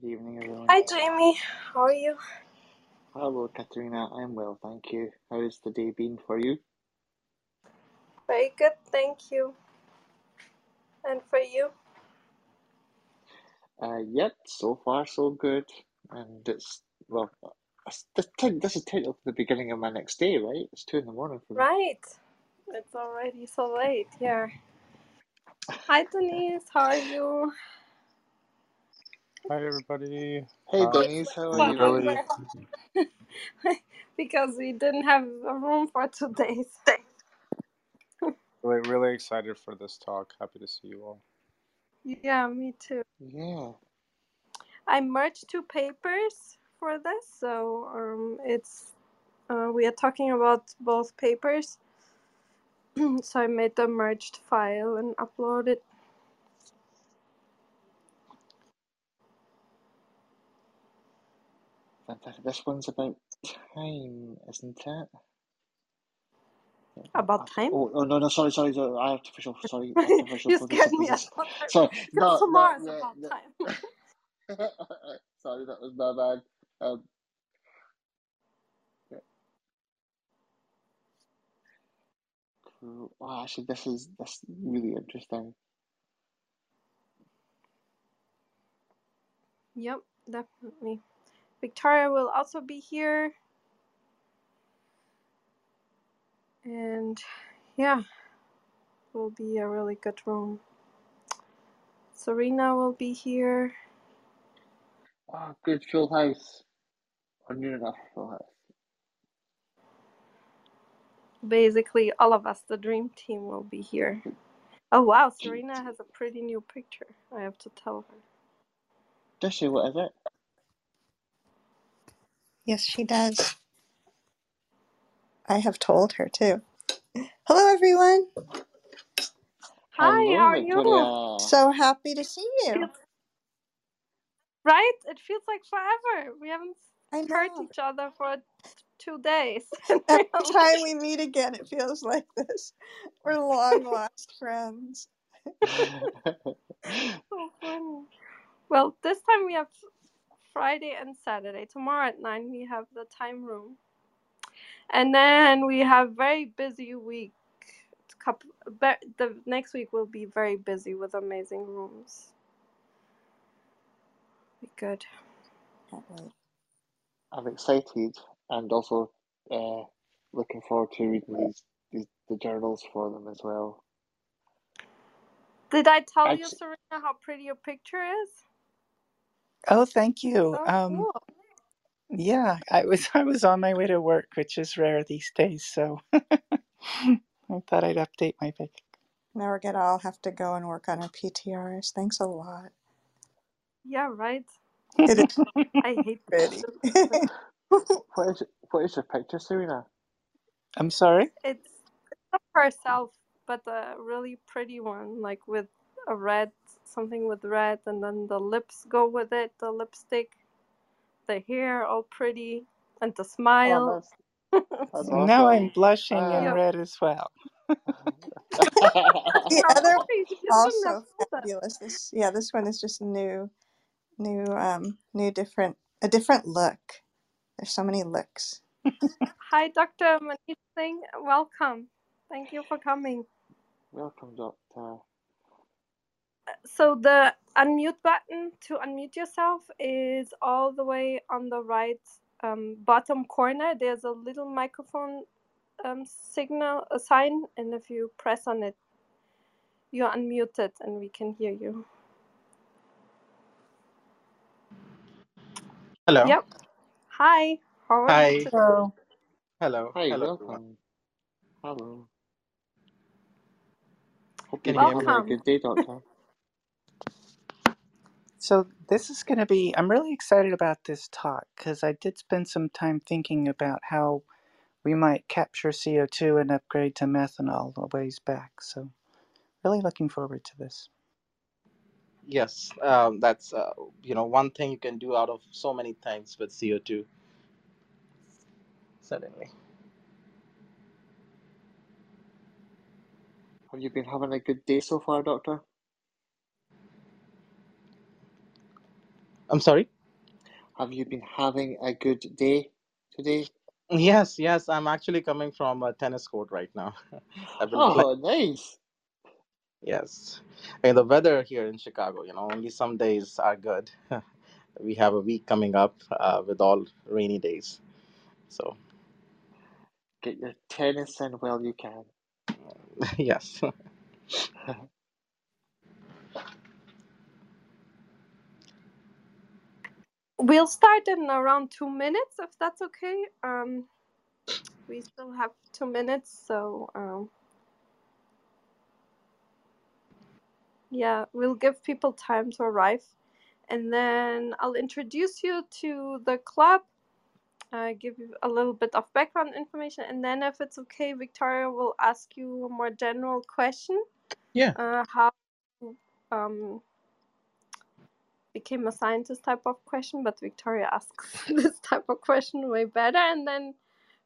Good evening, everyone. Hi, Jamie. How are you? Hello, Katerina. I'm well, thank you. How's the day been for you? Very good, thank you. And for you? Uh, yep, so far so good. And it's, well, this, te- this is the beginning of my next day, right? It's two in the morning for me. Right. It's already so late here. Hi, Denise. How are you? Hi everybody. Hey, Uh, Denise, how are you? really, because we didn't have a room for two days. really, really excited for this talk. Happy to see you all. Yeah, me too. Yeah. I merged two papers for this, so um, it's uh, we are talking about both papers. so I made the merged file and uploaded. This one's about time, isn't it? About time? Oh, oh no, no, sorry, sorry, sorry, artificial, sorry, artificial you scared me. I photosynthesis. thought that Sorry, no, no, tomorrow's yeah, about no. time. Sorry, that was my bad. Um, yeah, cool. Oh, actually, this is this is really interesting. Yep, definitely. Victoria will also be here. And yeah, will be a really good room. Serena will be here. Oh, good full house. Or near enough full house. Basically, all of us, the dream team, will be here. Oh wow, Serena has a pretty new picture. I have to tell her. Does she? What is it? Yes, she does. I have told her too. Hello, everyone. Hi, Hello, how are you? Victoria. So happy to see you. Feels, right? It feels like forever. We haven't I heard know. each other for two days. Every time we meet again, it feels like this. We're long lost friends. so funny. Well, this time we have Friday and Saturday. Tomorrow at nine we have the time room, and then we have very busy week. It's couple, be- the next week will be very busy with amazing rooms. Be good. I'm excited and also uh, looking forward to reading these, these the journals for them as well. Did I tell you, Actually, Serena, how pretty your picture is? Oh, thank you. So Um, cool. yeah, I was I was on my way to work, which is rare these days, so I thought I'd update my pic. Now we're gonna all have to go and work on our PTRs. Thanks a lot. Yeah, right. It is I hate pretty. pictures. what is what is your picture, Serena? I'm sorry. It's of herself, but a really pretty one, like with a red, something with red, and then the lips go with it, the lipstick, the hair all pretty, and the Oh, smile. that's that's Now I'm awesome. blushing in Uh, Yep. red as well. The other funny! You shouldn't have also fabulous. This yeah, this one is just new, new, um, new different, a different look. There's so many looks. Hi, Dr. Manish Singh. Welcome. Thank you for coming. Welcome, Doctor. So the unmute button to unmute yourself is all the way on the right um, bottom corner. There's a little microphone um, signal, a sign, and if you press on it, you're unmuted and we can hear you. Hello. Yep. Hi. How are you Hi. today? Hello. Hello. Hi, Hello, welcome. Hello. Hope Can you've you been hear me? having a Welcome. good day, Doctor. So this is going to be. I'm really excited about this talk because I did spend some time thinking about how we might capture CO2 and upgrade to methanol a ways back. So really looking forward to this. Yes, um, that's uh, you know one thing you can do out of so many things with CO2. Certainly. Have you been having a good day so far, Doctor? I'm sorry. Have you been having a good day today? Yes, yes. I'm actually coming from a tennis court right now. I've been playing. Oh, nice. Yes. And the weather here in Chicago, you know, only some days are good. we have a week coming up uh, with all rainy days. So, Get your tennis in while you can. yes. We'll start in around two minutes, if that's okay. Um, we still have two minutes, so um, yeah, we'll give people time to arrive, and then I'll introduce you to the club. Uh, give you a little bit of background information, and then, if it's okay, Victoria will ask you a more general question. Yeah. Uh, how um, became a scientist type of question, but Victoria asks this type of question way better. And then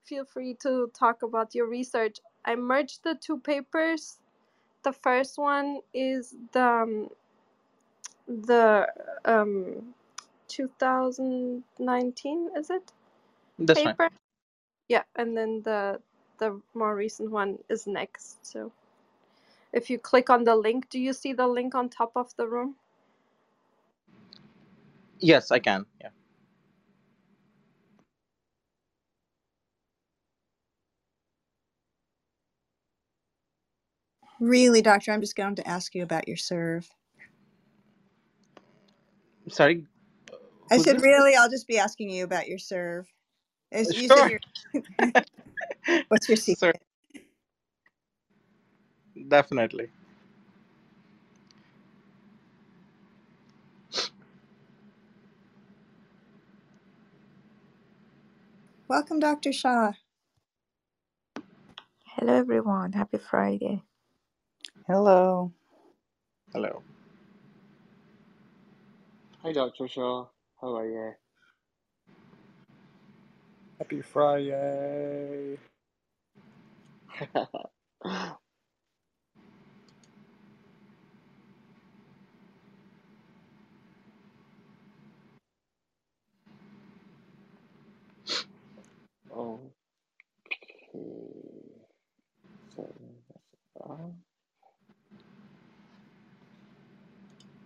feel free to talk about your research. I merged the two papers. The first one is the um, the um, 2019, is it? That's right. Paper. Yeah, and then the the more recent one is next. So if you click on the link, do you see the link on top of the room? Yes, I can. Yeah. Really, doctor, I'm just going to ask you about your serve. Sorry. I Who's said, this? really, I'll just be asking you about your serve. As you Sure. said, your, what's your secret? definitely. Welcome, Dr. Shaw. Hello everyone, happy Friday. Hello. Hello. Hi, Dr. Shaw. How are you? Happy Friday. okay. So, uh,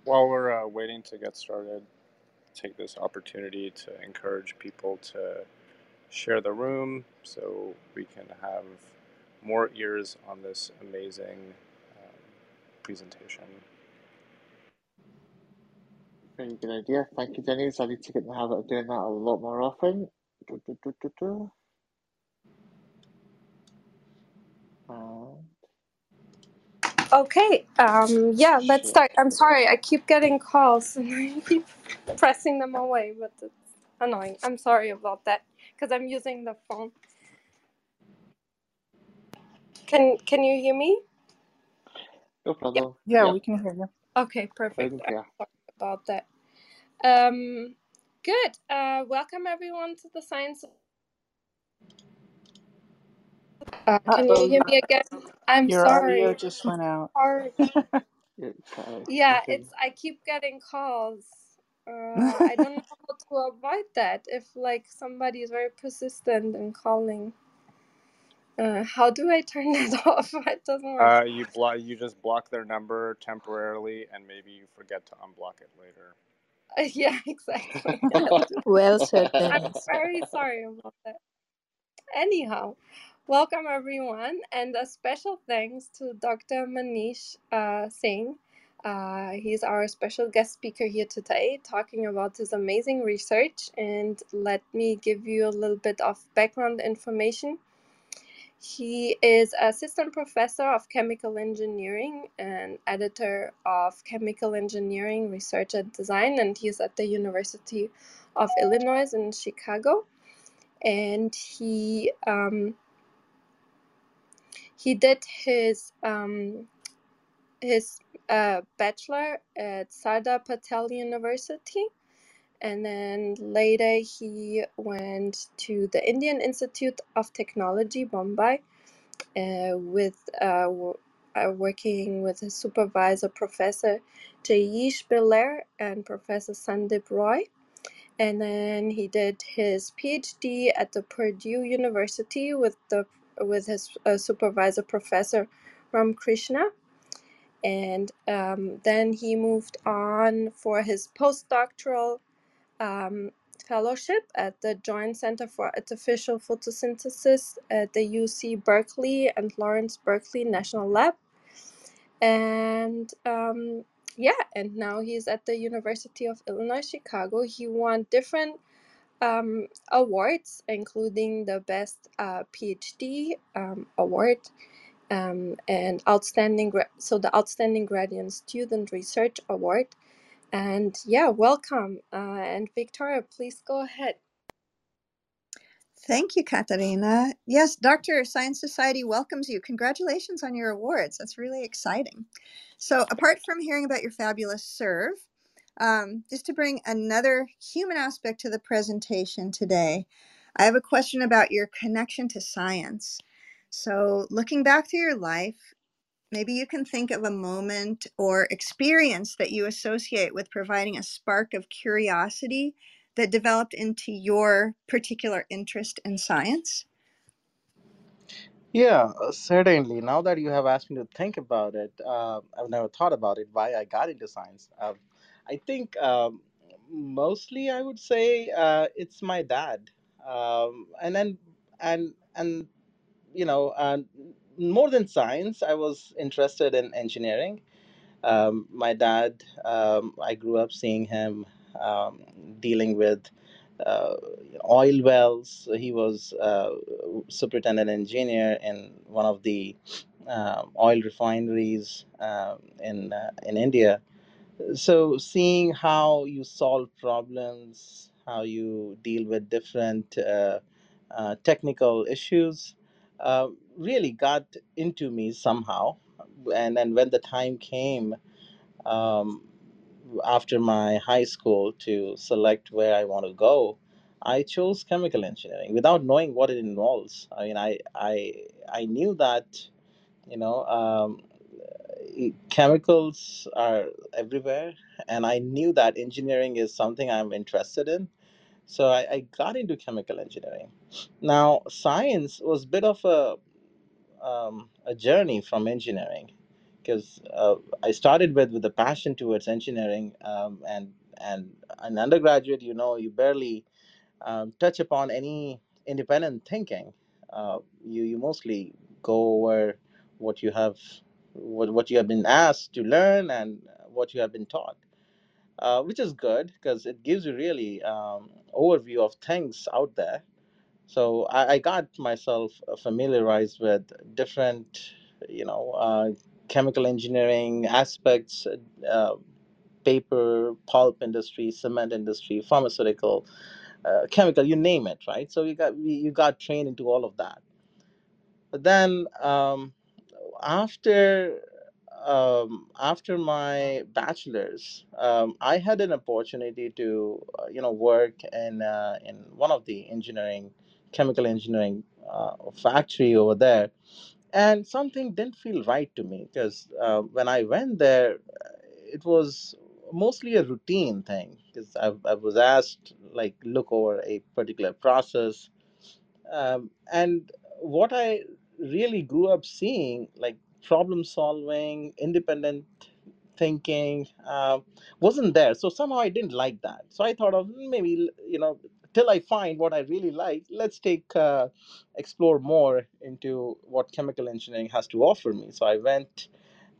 While we're uh, waiting to get started, take this opportunity to encourage people to share the room so we can have more ears on this amazing um, presentation. very good idea. Thank you, Denise. I need to get in the habit of doing that a lot more often. Do, do, do, do, do. And Okay. Um, yeah, let's start. I'm sorry, I keep getting calls and I keep pressing them away, but it's annoying. I'm sorry about that because I'm using the phone. Can Can you hear me? No problem. Yeah, Yep, we can hear you. Okay, loud perfect. and I'm sorry about that. Um, good. Uh, welcome everyone to the science. Uh, can you hear me again? I'm your audio sorry. just went out. Sorry. Yeah. Yeah, Okay. it's I keep getting calls. Uh, I don't know how to avoid that if like somebody is very persistent in calling. Uh, how do I turn that off? It doesn't work. Uh, you blo- you just block their number temporarily, and maybe you forget to unblock it later. yeah, exactly. Well said, I'm very sorry about that. Anyhow, welcome everyone, and a special thanks to Dr. Manish uh, Singh. Uh, he's our special guest speaker here today, talking about his amazing research. And let me give you a little bit of background information. He is assistant professor of chemical engineering and editor of chemical engineering research and design, and he's at the University of Illinois in Chicago. And he um, he did his um, his uh, bachelor at Sardar Patel University, and then later he went to the Indian Institute of Technology, Bombay, uh, with uh, uh, working with his supervisor, Professor Jayesh Bellare and Professor Sandip Roy. And then he did his PhD at the Purdue University with the with his uh, supervisor, Professor Ramkrishna. And um, then he moved on for his postdoctoral um, fellowship at the Joint Center for Artificial Photosynthesis at the UC Berkeley and Lawrence Berkeley National Lab. And um, yeah, and now he's at the University of Illinois Chicago. He won different um, awards, including the Best uh, PhD um, award um, and outstanding. So the Outstanding Graduate Student Research Award. And yeah, welcome. Uh, and Victoria, please go ahead. Thank you, Katarina. Yes, Dr. Science Society welcomes you. Congratulations on your awards. That's really exciting. So, apart from hearing about your fabulous serve, um, just to bring another human aspect to the presentation today, I have a question about your connection to science. So, looking back through your life, maybe you can think of a moment or experience that you associate with providing a spark of curiosity that developed into your particular interest in science? Yeah, uh, certainly. Now that you have asked me to think about it, uh, I've never thought about it, why I got into science. Um, I think um, mostly I would say uh, it's my dad. Um, and then, and, and, you know, uh, more than science, I was interested in engineering. Um, my dad, um, I grew up seeing him um, dealing with uh, oil wells. He was uh, superintendent engineer in one of the uh, oil refineries um, in uh, in India. So seeing how you solve problems, how you deal with different uh, uh, technical issues, uh, really got into me somehow. And then when the time came um, after my high school to select where I want to go, I chose chemical engineering without knowing what it involves. I mean, I I I knew that you know um, chemicals are everywhere, and I knew that engineering is something I'm interested in. So I, I got into chemical engineering. Now, science was a bit of a um, a journey from engineering because uh, I started with with a passion towards engineering um, and and an undergraduate you know you barely um, touch upon any independent thinking. Uh, you you mostly go over what you have what, what you have been asked to learn and what you have been taught uh, which is good because it gives you really um, overview of things out there so I, I got myself uh, familiarized with different, you know, uh, chemical engineering aspects, uh, paper, pulp industry, cement industry, pharmaceutical, uh, chemical, you name it, right? So you got you got trained into all of that. But then um, after um, after my bachelor's, um, I had an opportunity to uh, you know work in uh, in one of the engineering chemical engineering uh, factory over there, and something didn't feel right to me because uh, when I went there, it was mostly a routine thing because I, I was asked like look over a particular process um, and what I really grew up seeing, like problem solving, independent thinking, uh, wasn't there. So somehow I didn't like that. So I thought of "Hmm, maybe, you know, till I find what I really like, let's take, uh, explore more into what chemical engineering has to offer me. So I went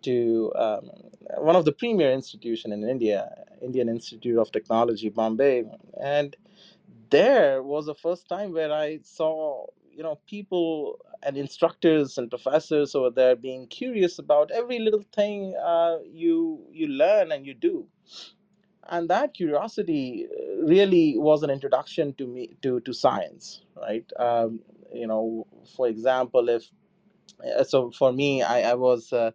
to um, one of the premier institution in India, Indian Institute of Technology, Bombay, and there was the first time where I saw, you know, people and instructors and professors over there being curious about every little thing uh, you you learn and you do, and that curiosity uh, really was an introduction to me to to science, right? Um, you know, for example, if uh, so for me, I, I was. Uh,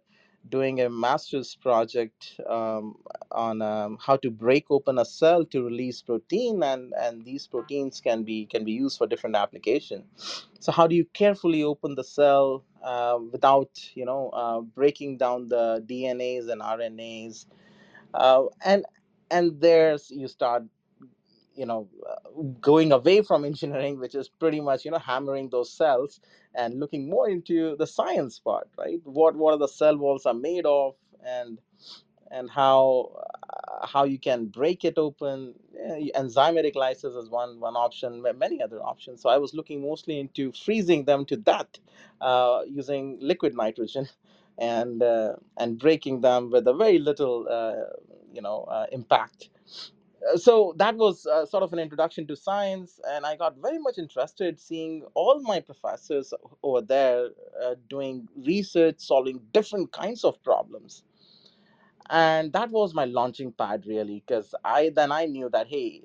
doing a master's project um, on um, how to break open a cell to release protein, and and these proteins can be can be used for different applications So how do you carefully open the cell uh, without you know uh, breaking down the DNAs and RNAs, uh, and and there's you start you know going away from engineering which is pretty much you know hammering those cells and looking more into the science part right? What what are the cell walls are made of and and how uh, how you can break it open. Eh, enzymatic lysis is one one option many other options. So i was looking mostly into freezing them to that uh, using liquid nitrogen and uh, and breaking them with a very little uh, you know uh, impact. So that was uh, sort of an introduction to science and i got very much interested seeing all my professors over there uh, doing research solving different kinds of problems. And that was my launching pad really because i then i knew that hey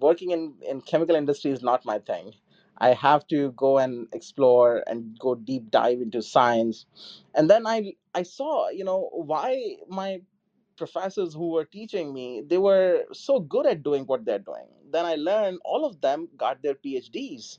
working in in chemical industry is not my thing i have to go and explore and go deep dive into science. And then i i saw you know why my professors who were teaching me they were so good at doing what they're doing. Then i learned all of them got their phds.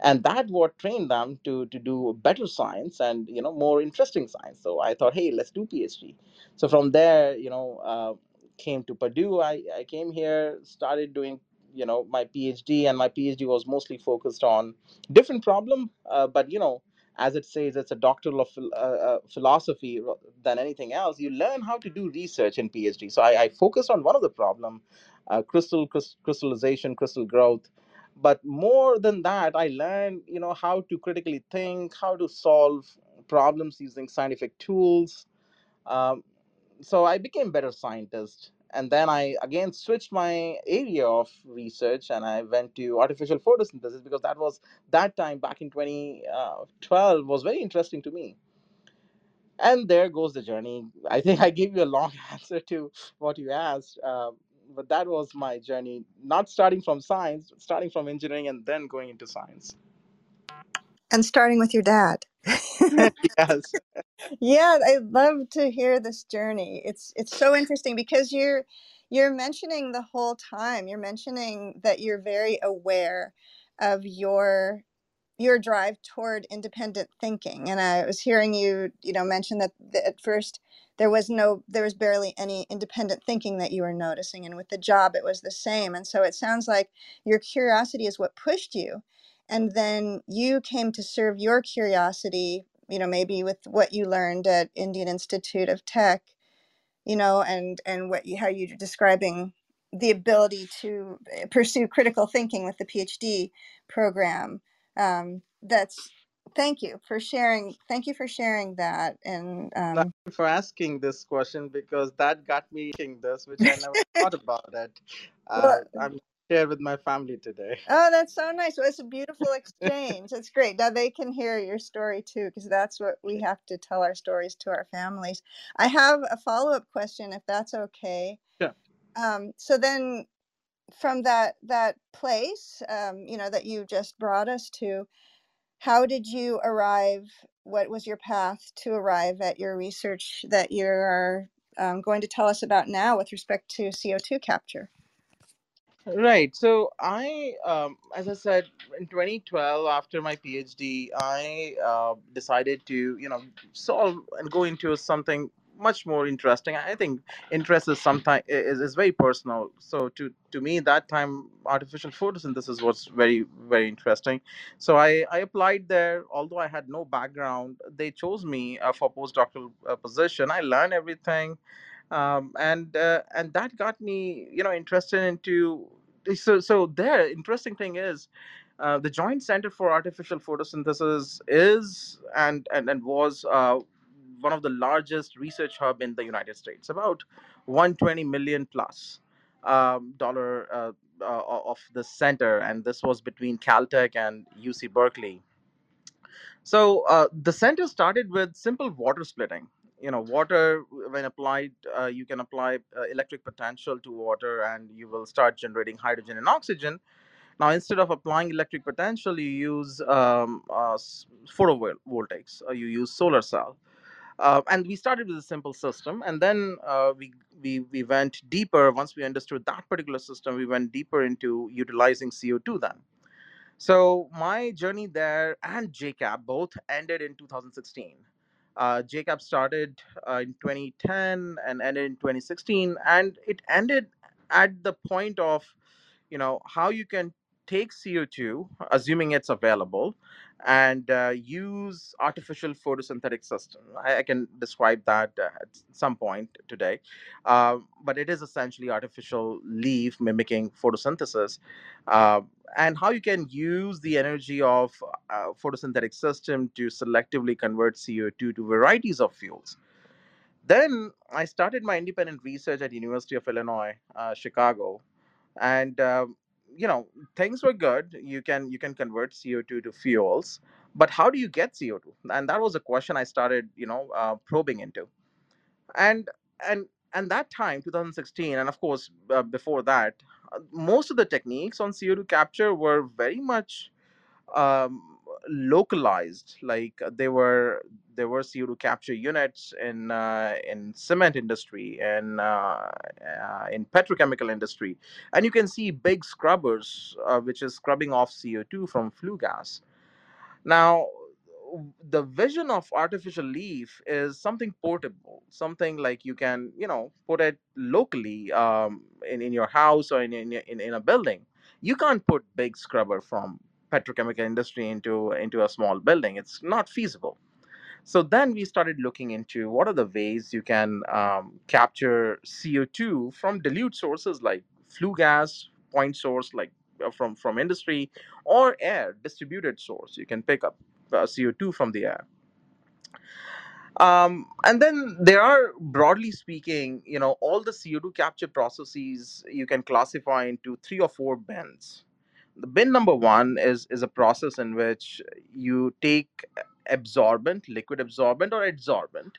And that what trained them to to do better science and you know more interesting science. So i thought hey let's do phd so from there you know uh, came to purdue. I, I came here started doing you know my phd and my phd was mostly focused on different problem uh, but you know as it says it's a doctoral of uh, uh, philosophy than anything else. You learn how to do research in phd so i, I focused on one of the problem uh, crystal crys- crystallization crystal growth. But more than that i learned you know how to critically think how to solve problems using scientific tools. Um, so i became better scientist and then i again switched my area of research and i went to artificial photosynthesis because that was that time back in 2012 was very interesting to me. And there goes the journey. I think i gave you a long answer to what you asked uh, but that was my journey not starting from science starting from engineering and then going into science And starting with your dad. yes Yeah, I love to hear this journey. It's it's so interesting because you're you're mentioning the whole time. You're mentioning that you're very aware of your your drive toward independent thinking. And I was hearing you, you know, mention that, that at first there was no there was barely any independent thinking that you were noticing and with the job it was the same. And so it sounds like your curiosity is what pushed you. And then you came to serve your curiosity you know maybe with what you learned at indian institute of tech you know and and what you how you're describing the ability to eh, pursue critical thinking with the phd program. Um, that's thank you for sharing thank you for sharing that and Thank um, you for asking this question because that got me thinking this which i never thought about it. Uh, well, i'm with my family today. Oh that's so nice. Well, it's a beautiful exchange. That's great. Now they can hear your story too because that's what we have to tell our stories to our families. I have a follow-up question if that's okay. Sure. Um, so then from that that place um, you know that you just brought us to how did you arrive what was your path to arrive at your research that you're um, going to tell us about now with respect to co2 capture Right. So I, um, as I said, in 2012, after my PhD, I uh, decided to, you know, solve and go into something much more interesting. I think interest is sometimes is, is very personal. So to to me, that time, artificial photosynthesis was very very interesting. So I I applied there. Although I had no background, they chose me uh, for postdoctoral uh, position. I learned everything um, and uh, and that got me you know interested into so so there interesting thing is uh, the joint center for artificial photosynthesis is and and, and was uh, one of the largest research hub in the united states about 120 million plus um, dollar uh, uh, of the center and this was between caltech and uc berkeley so uh, the center started with simple water splitting. You know, water when applied, uh, you can apply uh, electric potential to water, and you will start generating hydrogen and oxygen. Now, instead of applying electric potential, you use um, uh, photovoltaics. Or you use solar cell. Uh, and we started with a simple system, and then uh, we, we we went deeper. Once we understood that particular system, we went deeper into utilizing CO2 then. So my journey there and JCAP both ended in 2016. Uh, JCAP started uh, in 2010 and ended in 2016, and it ended at the point of, you know, how you can take CO2, assuming it's available, and uh, use artificial photosynthetic system. I, I can describe that uh, at some point today, uh, but it is essentially artificial leaf mimicking photosynthesis. And how you can use the energy of uh, photosynthetic system to selectively convert CO2 to varieties of fuels. Then I started my independent research at University of Illinois, uh, Chicago, and um, you know things were good. You can you can convert CO2 to fuels, but how do you get CO2? And that was a question I started you know uh, probing into and and and that time 2016 and of course uh, before that most of the techniques on co2 capture were very much um, localized like uh, they were there were co2 capture units in uh, in cement industry and uh, uh, in petrochemical industry. And you can see big scrubbers uh, which is scrubbing off co2 from flue gas. Now, the vision of artificial leaf is something portable, something like you can, you know, put it locally um, in, in your house or in, in, in, a building. You can't put big scrubber from petrochemical industry into into a small building. It's not feasible. So then we started looking into what are the ways you can um, capture CO2 from dilute sources like flue gas, point source like uh, from from industry, or air distributed source. You can pick up CO2 from the air. Um, and then there are broadly speaking, you know, all the CO2 capture processes you can classify into three or four bins. The bin number one is is a process in which you take absorbent, liquid absorbent, or adsorbent.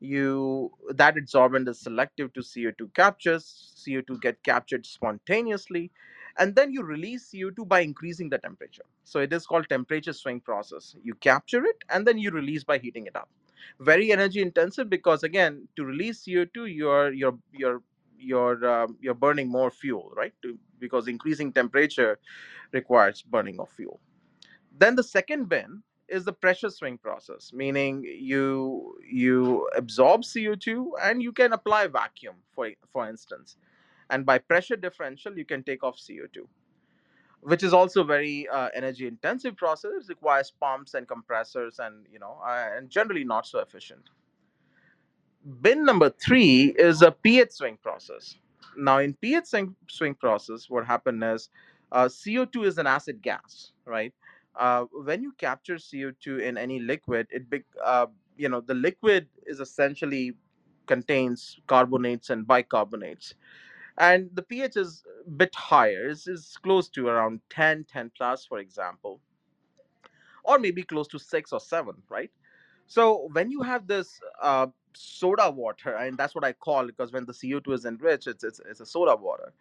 You that adsorbent is selective to CO2 captures. CO2 get captured spontaneously, and then you release CO2 by increasing the temperature. So it is called temperature swing process. You capture it and then you release by heating it up. Very energy intensive because again, to release CO2, you're you're you're you're um, you're burning more fuel, right? To, because increasing temperature requires burning of fuel. Then the second bin is the pressure swing process, meaning you you absorb CO2 and you can apply vacuum, for for instance, and by pressure differential you can take off CO2, which is also very uh, energy intensive process. It requires pumps and compressors, and you know, uh, and generally not so efficient. Bin number three is a pH swing process. Now, in pH swing, swing process, what happened is uh, CO2 is an acid gas, right? Uh, when you capture CO2 in any liquid, it uh, you know, the liquid is essentially contains carbonates and bicarbonates, and the pH is a bit higher. Is is close to around 10, 10 plus, for example, or maybe close to six or seven, right? So when you have this uh, soda water, and that's what I call because when the CO2 is enriched, it's it's, it's a soda water.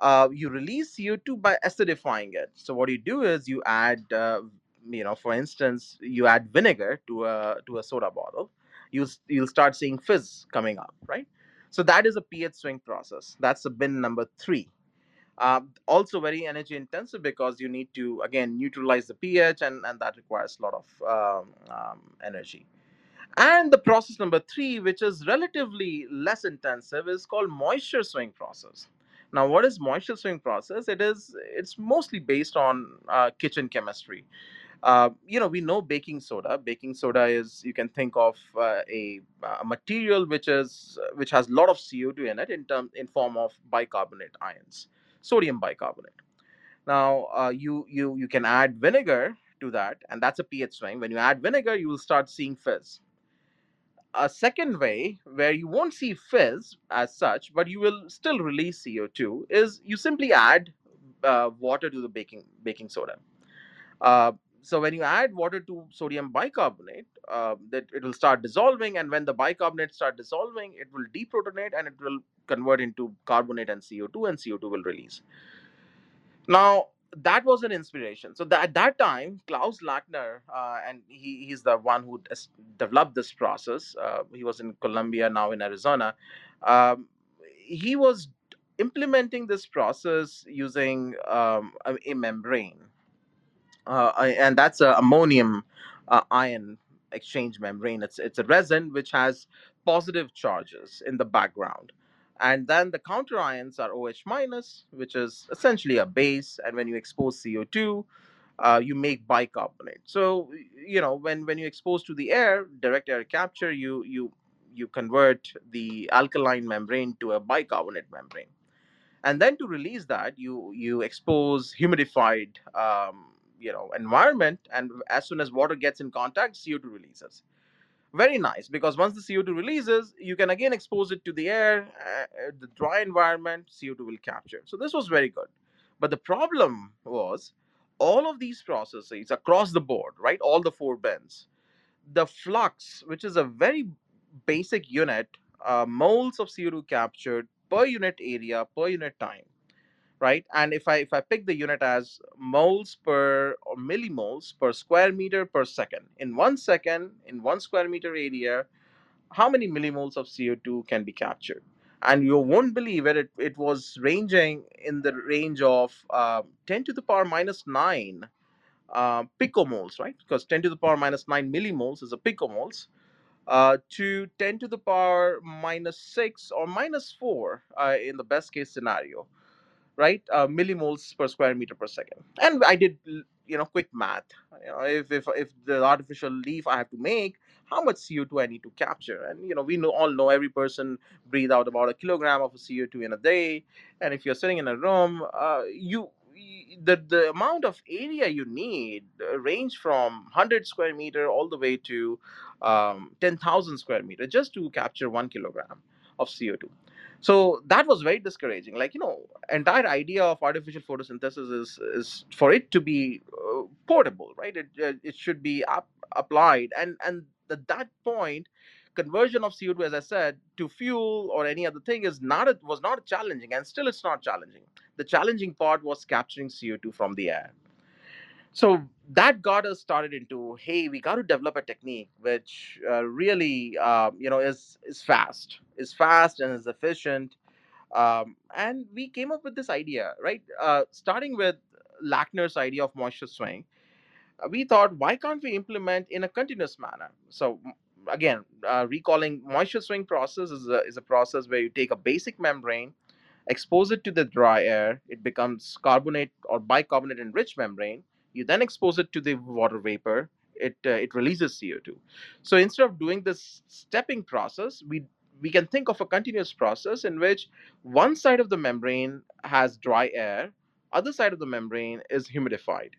Uh, you release CO2 by acidifying it. So what you do is you add, uh, you know, for instance, you add vinegar to a to a soda bottle. You'll you'll start seeing fizz coming up, right? So that is a pH swing process. That's the bin number three. Um, also very energy intensive because you need to again neutralize the pH and, and that requires a lot of um, um, energy. And the process number three, which is relatively less intensive, is called moisture swing process. Now, what is moisture swing process? It is it's mostly based on uh, kitchen chemistry. Uh, you know, we know baking soda. Baking soda is you can think of uh, a, a material which is which has a lot of CO2 in it in term in form of bicarbonate ions, sodium bicarbonate. Now, uh, you you you can add vinegar to that, and that's a pH swing. When you add vinegar, you will start seeing fizz a second way where you won't see fizz as such, but you will still release CO2 is you simply add uh, water to the baking baking soda. So when you add water to sodium bicarbonate, uh, that it will start dissolving, and when the bicarbonate start dissolving, it will deprotonate and it will convert into carbonate and CO2, and CO2 will release. Now, that was an inspiration. So that, at that time, Klaus Lackner, uh, and he, he's the one who developed this process. Uh, he was in Columbia, now in Arizona. Um, he was implementing this process using um, a, a membrane and that's a ammonium uh, ion exchange membrane. It's it's a resin which has positive charges in the background, and then the counter ions are OH minus, which is essentially a base. And when you expose CO two, uh, you make bicarbonate. So you know when when you expose to the air, direct air capture, you you you convert the alkaline membrane to a bicarbonate membrane and then to release that you you expose humidified um, you know environment and as soon as water gets in contact co2 releases. Very nice because once the co2 releases you can again expose it to the air uh, uh, the dry environment co2 will capture. So this was very good. But the problem was all of these processes across the board right all the four bends the flux which is a very basic unit uh, moles of co2 captured per unit area per unit time right? And if i if i pick the unit as moles per or millimoles per square meter per second. In one second in one square meter area how many millimoles of co2 can be captured? And you won't believe it it, it was ranging in the range of uh, 10 to the power minus 9 uh, picomoles right? Because 10 to the power minus 9 millimoles is a picomoles uh, to 10 to the power minus 6 or minus 4 uh, in the best case scenario right? Uh, millimoles per square meter per second. And I did, you know, quick math. You know, if if if the artificial leaf I have to make, how much CO2 I need to capture? And you know, we know all know every person breathe out about a kilogram of CO2 in a day. And if you're sitting in a room, uh, you the the amount of area you need uh, range from 100 square meter all the way to um, 10,000 square meter just to capture one kilogram of CO2 so that was very discouraging like you know entire idea of artificial photosynthesis is is for it to be uh, portable right? It uh, it should be up, applied and and at that point conversion of co2 as i said to fuel or any other thing is not a, was not challenging and still it's not challenging. The challenging part was capturing co2 from the air so that got us started into hey we got to develop a technique which uh, really uh, you know is is fast is fast and is efficient um, and we came up with this idea right uh, starting with lackner's idea of moisture swing uh, we thought why can't we implement in a continuous manner so again uh, recalling moisture swing process is a, is a process where you take a basic membrane expose it to the dry air, it becomes carbonate or bicarbonate enriched membrane. You then expose it to the water vapor, it uh, it releases CO2. So instead of doing this stepping process, we we can think of a continuous process in which one side of the membrane has dry air, other side of the membrane is humidified.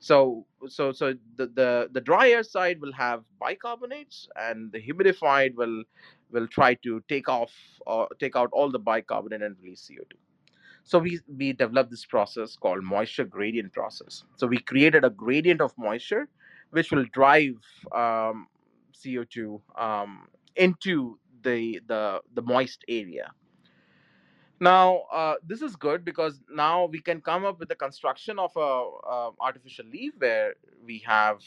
So so so the, the the dry air side will have bicarbonates and the humidified will will try to take off or take out all the bicarbonate and release CO2. So we we developed this process called moisture gradient process. So we created a gradient of moisture, which will drive um, CO2 um, into the the the moist area. Now uh, this is good because now we can come up with the construction of a, a artificial leaf where we have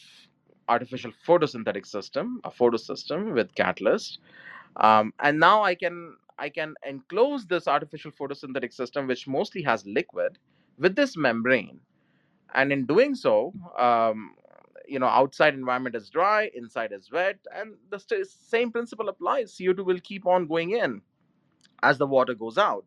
artificial photosynthetic system, a photosystem with catalyst um, and now i can i can enclose this artificial photosynthetic system which mostly has liquid with this membrane. And in doing so um, you know outside environment is dry inside is wet and the st- same principle applies. Co2 will keep on going in as the water goes out.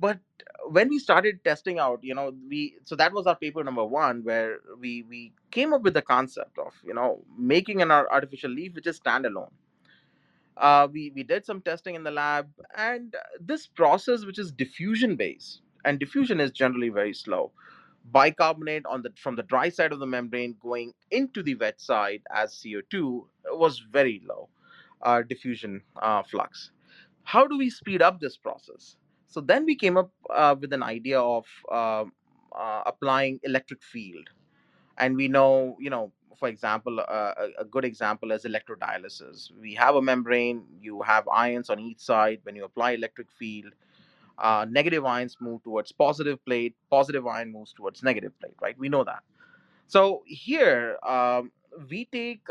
But when we started testing out you know we so that was our paper number one where we we came up with the concept of you know making an artificial leaf which is standalone uh, we we did some testing in the lab and uh, this process which is diffusion based and diffusion is generally very slow. Bicarbonate on the from the dry side of the membrane going into the wet side as co2 was very low uh, diffusion uh, flux. How do we speed up this process? So then we came up uh, with an idea of uh, applying electric field. And we know you know for example uh, a, good example is electrodialysis we have a membrane you have ions on each side when you apply electric field uh, negative ions move towards positive plate, positive ion moves towards negative plate, right? We know that. So here um, we take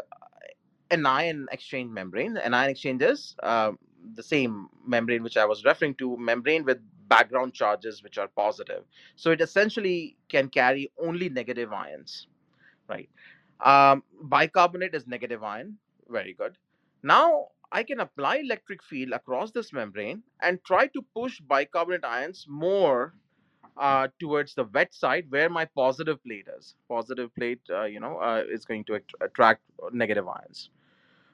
an ion exchange membrane. An ion exchange is uh, the same membrane which I was referring to, membrane with background charges which are positive. So it essentially can carry only negative ions, right? Um, bicarbonate is negative ion, very good. Now I can apply electric field across this membrane and try to push bicarbonate ions more uh, towards the wet side where my positive plate is. Positive plate, uh, you know, uh, is going to att- attract negative ions.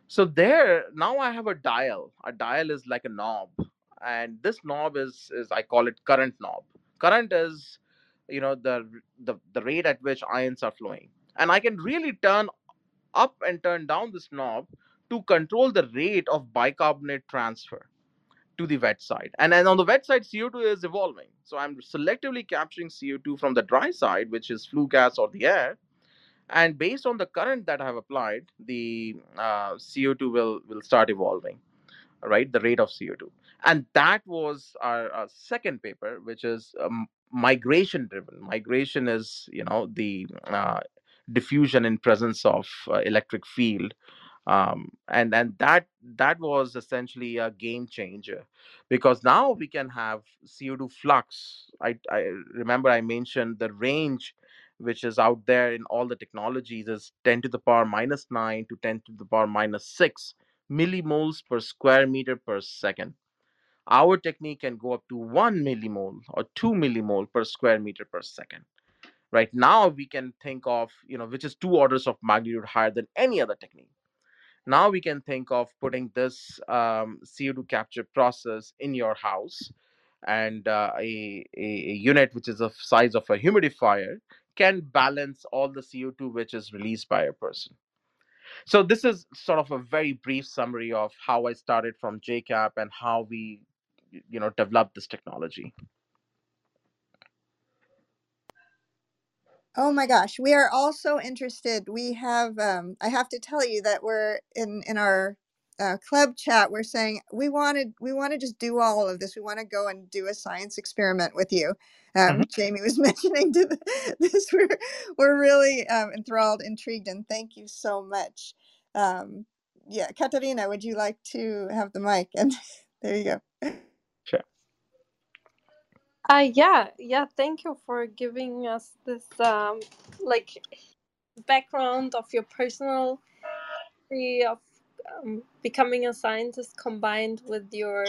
So there, now I have a dial. A dial is like a knob, and this knob is is I call it current knob. Current is, you know, the the the rate at which ions are flowing, and I can really turn up and turn down this knob to control the rate of bicarbonate transfer to the wet side. And then on the wet side, CO2 is evolving. So I'm selectively capturing CO2 from the dry side, which is flue gas or the air. And based on the current that I have applied, the uh, CO2 will, will start evolving, right? The rate of CO2. And that was our, our second paper, which is um, migration driven. Migration is, you know, the uh, diffusion in presence of uh, electric field um, and and that that was essentially a game changer because now we can have co2 flux. I i remember i mentioned the range which is out there in all the technologies is 10 to the power minus 9 to 10 to the power minus 6 millimoles per square meter per second. Our technique can go up to 1 millimole or 2 millimole per square meter per second right now we can think of you know which is two orders of magnitude higher than any other technique now we can think of putting this um, CO2 capture process in your house, and uh, a, a, a unit which is the size of a humidifier can balance all the CO2 which is released by a person. So this is sort of a very brief summary of how I started from JCAP and how we, you know, developed this technology. Oh my gosh, we are all so interested. We have, um, I have to tell you that we're in in our uh, club chat. We're saying we wanted, we want to just do all of this. We want to go and do a science experiment with you. Um, Mhm. Jamie was mentioning to the, this. We're we're really um, enthralled, intrigued, and thank you so much. Um, yeah, Katarina, would you like to have the mic? And there you go. Uh, yeah, yeah. Thank you for giving us this um, like background of your personal of um, becoming a scientist combined with your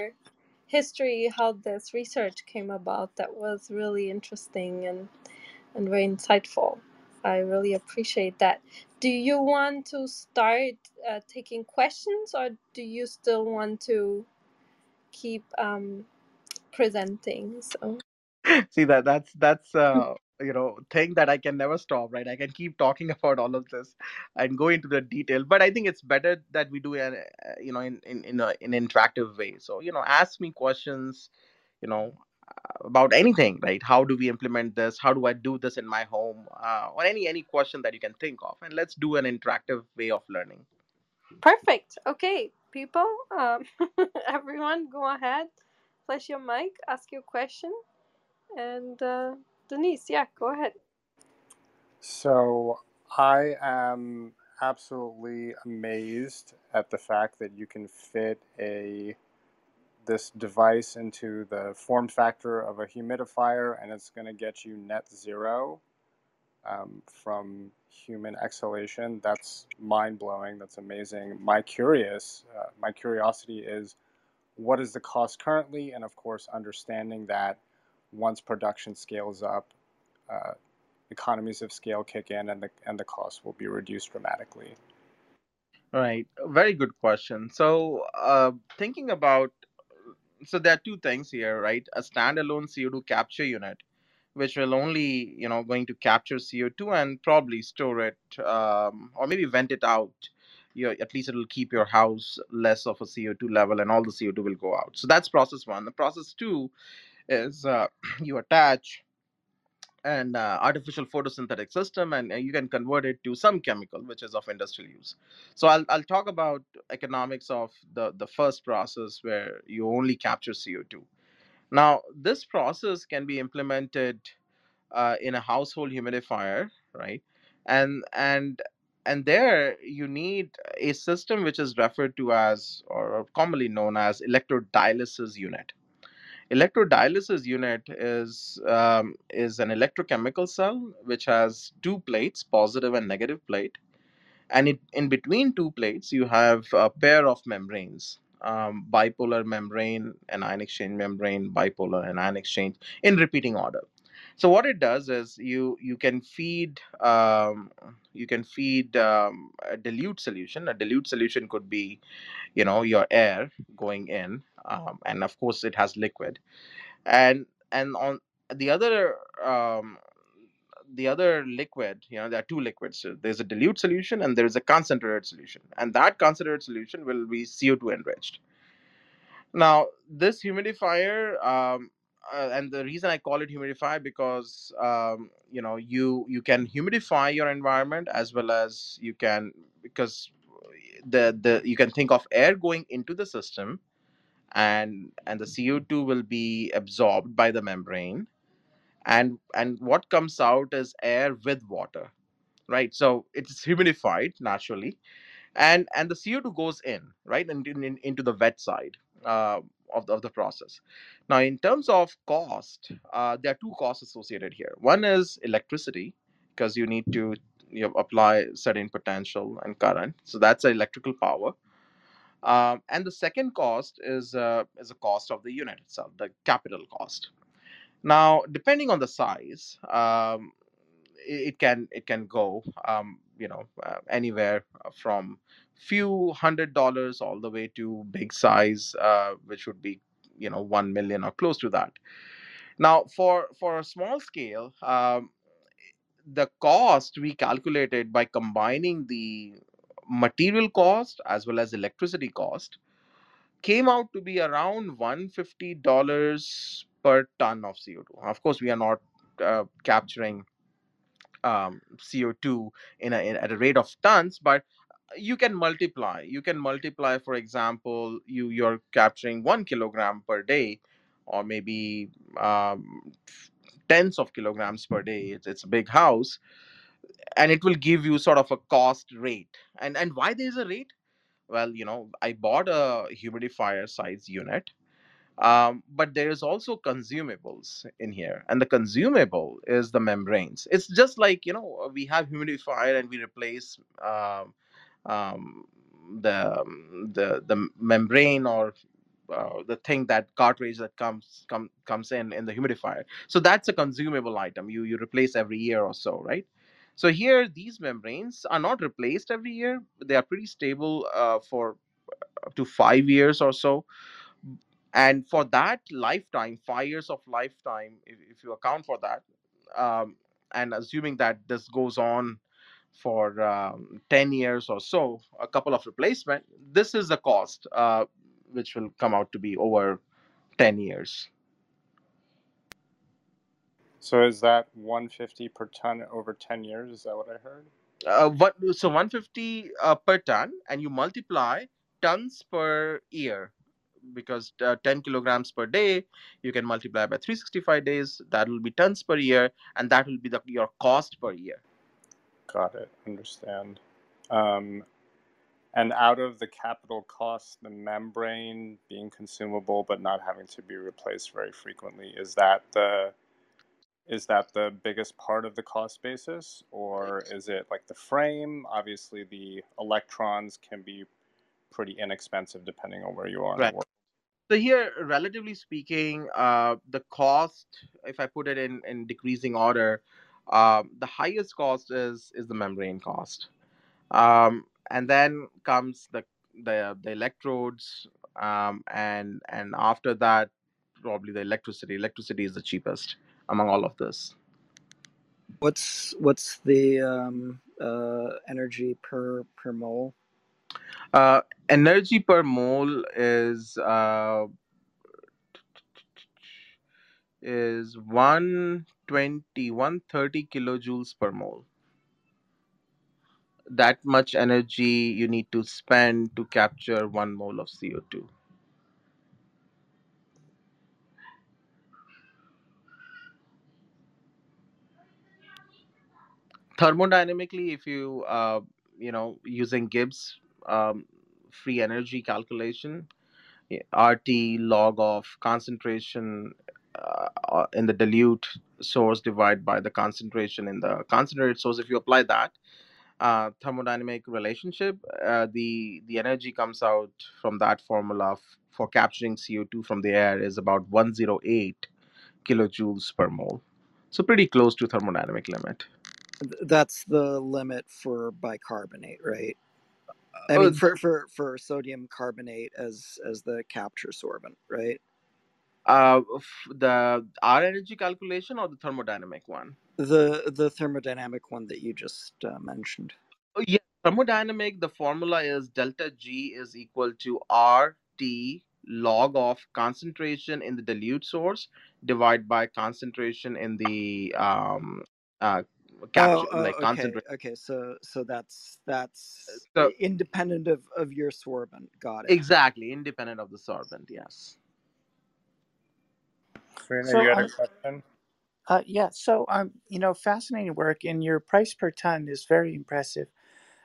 history, how this research came about. That was really interesting and and very insightful. I really appreciate that. Do you want to start uh, taking questions, or do you still want to keep um, presenting? So. See that that's that's uh, you know thing that I can never stop, right? I can keep talking about all of this and go into the detail, but I think it's better that we do it, uh, you know, in in in, a, in an interactive way. So you know, ask me questions, you know, uh, about anything, right? How do we implement this? How do I do this in my home? Uh, or any any question that you can think of, and let's do an interactive way of learning. Perfect. Okay, people, um, everyone, go ahead, flash your mic, ask your question, and uh, Denise, yeah, go ahead. So I am absolutely amazed at the fact that you can fit a this device into the form factor of a humidifier and it's going to get you net zero um, from human exhalation. That's mind blowing. That's amazing. My curious, uh, my curiosity is, what is the cost currently? And of course, understanding that once production scales up, uh, economies of scale kick in and the and the cost will be reduced dramatically. Right. Very good question. So, uh, thinking about so there are two things here, right? A standalone CO2 capture unit, which will only, you know, going to capture CO2 and probably store it, um, or maybe vent it out. You know, at least it will keep your house less of a CO2 level, and all the CO2 will go out. So that's process one. The process two is uh, you attach an uh, artificial photosynthetic system and uh, you can convert it to some chemical which is of industrial use so i'll, I'll talk about economics of the, the first process where you only capture co2 Now, this process can be implemented uh, in a household humidifier, right? And and and there you need a system which is referred to as or commonly known as electrodialysis unit. Electrodialysis unit is um, is an electrochemical cell which has two plates, positive and negative plate, and it, in between two plates you have a pair of membranes um, bipolar membrane and ion exchange membrane bipolar and ion exchange in repeating order so what it does is you you can feed um, you can feed um, a dilute solution a dilute solution could be you know your air going in um, and of course it has liquid and and on the other um, the other liquid, you know, there are two liquids. So there's a dilute solution and there's a concentrated solution. And that concentrated solution will be CO2 enriched. Now, this humidifier, um, uh, and the reason I call it humidifier because um, you know you you can humidify your environment as well as you can because the the you can think of air going into the system and and the CO2 will be absorbed by the membrane. And and what comes out is air with water right? So it's humidified naturally. And and the co2 goes in right and in, in, into the wet side uh, of, the, of the process now in terms of cost uh, there are two costs associated here. One is electricity because you need to you know, apply certain potential and current so that's electrical power. Um, and the second cost is uh, is a cost of the unit itself the capital cost. Now, depending on the size, um, it, it can it can go um, you know uh, anywhere from few hundred dollars all the way to big size, uh, which would be you know one million or close to that. Now, for for a small scale, um, the cost we calculated by combining the material cost as well as electricity cost came out to be around $150 per ton of CO2. Of course, we are not uh, capturing um, CO2 in a, in, at a rate of tons, but you can multiply. You can multiply, for example, you you're capturing one kilogram per day, or maybe um, tens of kilograms per day. It's, it's a big house, and it will give you sort of a cost rate. And and why there is a rate? well you know i bought a humidifier size unit um, but there is also consumables in here and the consumable is the membranes it's just like you know we have humidifier and we replace um, um, the the the membrane or uh, the thing that cartridge that comes come, comes in in the humidifier. So that's a consumable item. You you replace every year or so right? So here these membranes are not replaced every year. They are pretty stable uh, for up to five years or so. And for that lifetime five years of lifetime if, if you account for that um, and assuming that this goes on for um, 10 years or so a couple of replacement this is the cost uh, which will come out to be over 10 years So is that 150 per ton over 10 years? Is that what I heard? uh, what so 150 uh, per ton and you multiply tons per year because uh, 10 kilograms per day you can multiply by 365 days that will be tons per year and that will be the, your cost per year Got it. Understand. Um, and out of the capital cost, the membrane being consumable but not having to be replaced very frequently, is that the is that the biggest part of the cost basis, or is it like the frame? Obviously, the electrons can be pretty inexpensive depending on where you are right so here relatively speaking uh, the cost if i put it in in decreasing order um, the highest cost is is the membrane cost. Um, and then comes the the, the electrodes um, and and after that probably the electricity. Electricity is the cheapest among all of this. What's what's the um, uh, energy per per mole? uh, energy per mole is uh, is 120 2130 kilojoules per mole that much energy you need to spend to capture one mole of CO2. Thermodynamically, if you uh, you know using Gibbs um, free energy calculation, RT log of concentration uh, in the dilute source divided by the concentration in the concentrated source if you apply that uh, thermodynamic relationship uh, the the energy comes out from that formula for capturing co2 from the air is about 108 kilojoules per mole so pretty close to thermodynamic limit That's the limit for bicarbonate, right? I Uh, mean, for, for, for sodium carbonate as as the capture sorbent, right? Uh, the R energy calculation or the thermodynamic one? The the thermodynamic one that you just uh, mentioned. Oh, yeah, thermodynamic. The formula is delta G is equal to R T log of concentration in the dilute source divided by concentration in the um uh Oh, capture oh, like okay, concentration. okay. So so that's that's So independent of of your sorbent. Got it. exactly independent of the sorbent. Yes. Serena, So you had a question? uh, yeah, so um, you know, fascinating work, and your price per ton is very impressive.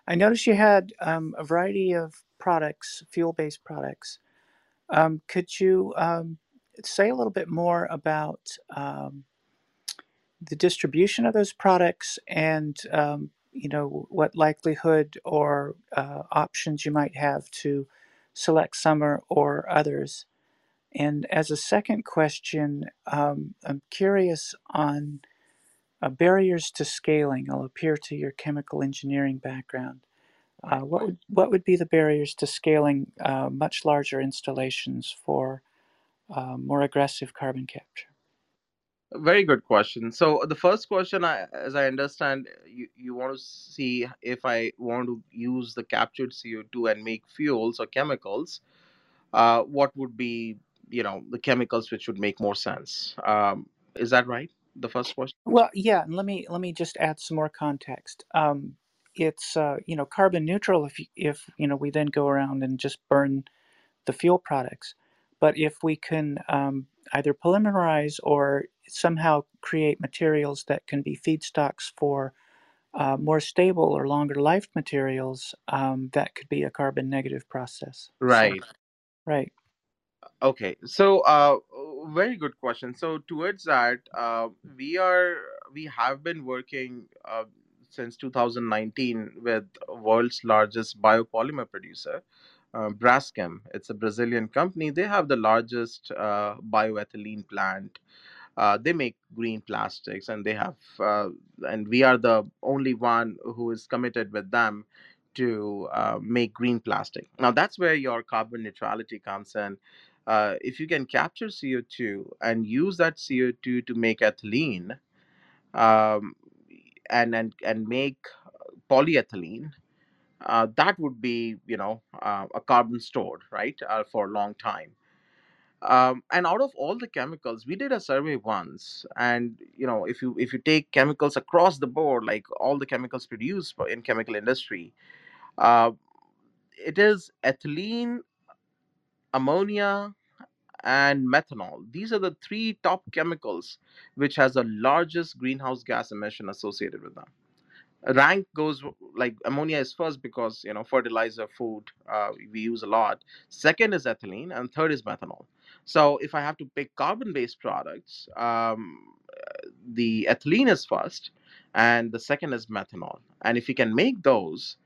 I noticed you had um, a variety of products, fuel-based products. Um, could you um, say a little bit more about um, the distribution of those products and um, you know what likelihood or uh, options you might have to select some or, or others? And as a second question, um, I'm curious on uh, barriers to scaling. I'll appear to your chemical engineering background. Uh, what would what would be the barriers to scaling uh, much larger installations for uh, more aggressive carbon capture? Very good question. So the first question, I, as I understand, you, you want to see if I want to use the captured CO2 and make fuels or chemicals, uh, what would be, you know, the chemicals which would make more sense? Um, is that right? The first question. Well, yeah, let me let me just add some more context. Um, it's uh, you know carbon neutral if if you know we then go around and just burn the fuel products, but if we can um, either polymerize or somehow create materials that can be feedstocks for uh, more stable or longer life materials, um, that could be a carbon negative process. So Right. Okay, so uh, very good question. So towards that, uh, we are we have been working uh, since 2019 with world's largest biopolymer producer, uh, Braskem. It's a Brazilian company. They have the largest uh, bioethylene plant. Uh, they make green plastics, and they have, uh, and we are the only one who is committed with them to uh, make green plastic. Now that's where your carbon neutrality comes in uh, if you can capture CO2 and use that CO2 to make ethylene um, and, and and make polyethylene, uh, that would be you know uh, a carbon stored right uh, for a long time. Um, and out of all the chemicals, we did a survey once, and you know if you if you take chemicals across the board, like all the chemicals produced in chemical industry, uh, it is ethylene, ammonia, and methanol. These are the three top chemicals which has the largest greenhouse gas emission associated with them. Rank goes like ammonia is first because you know fertilizer, food uh, we use a lot. Second is ethylene, and third is methanol. So if I have to pick carbon-based products, um, the ethylene is first, and the second is methanol. And if you can make those,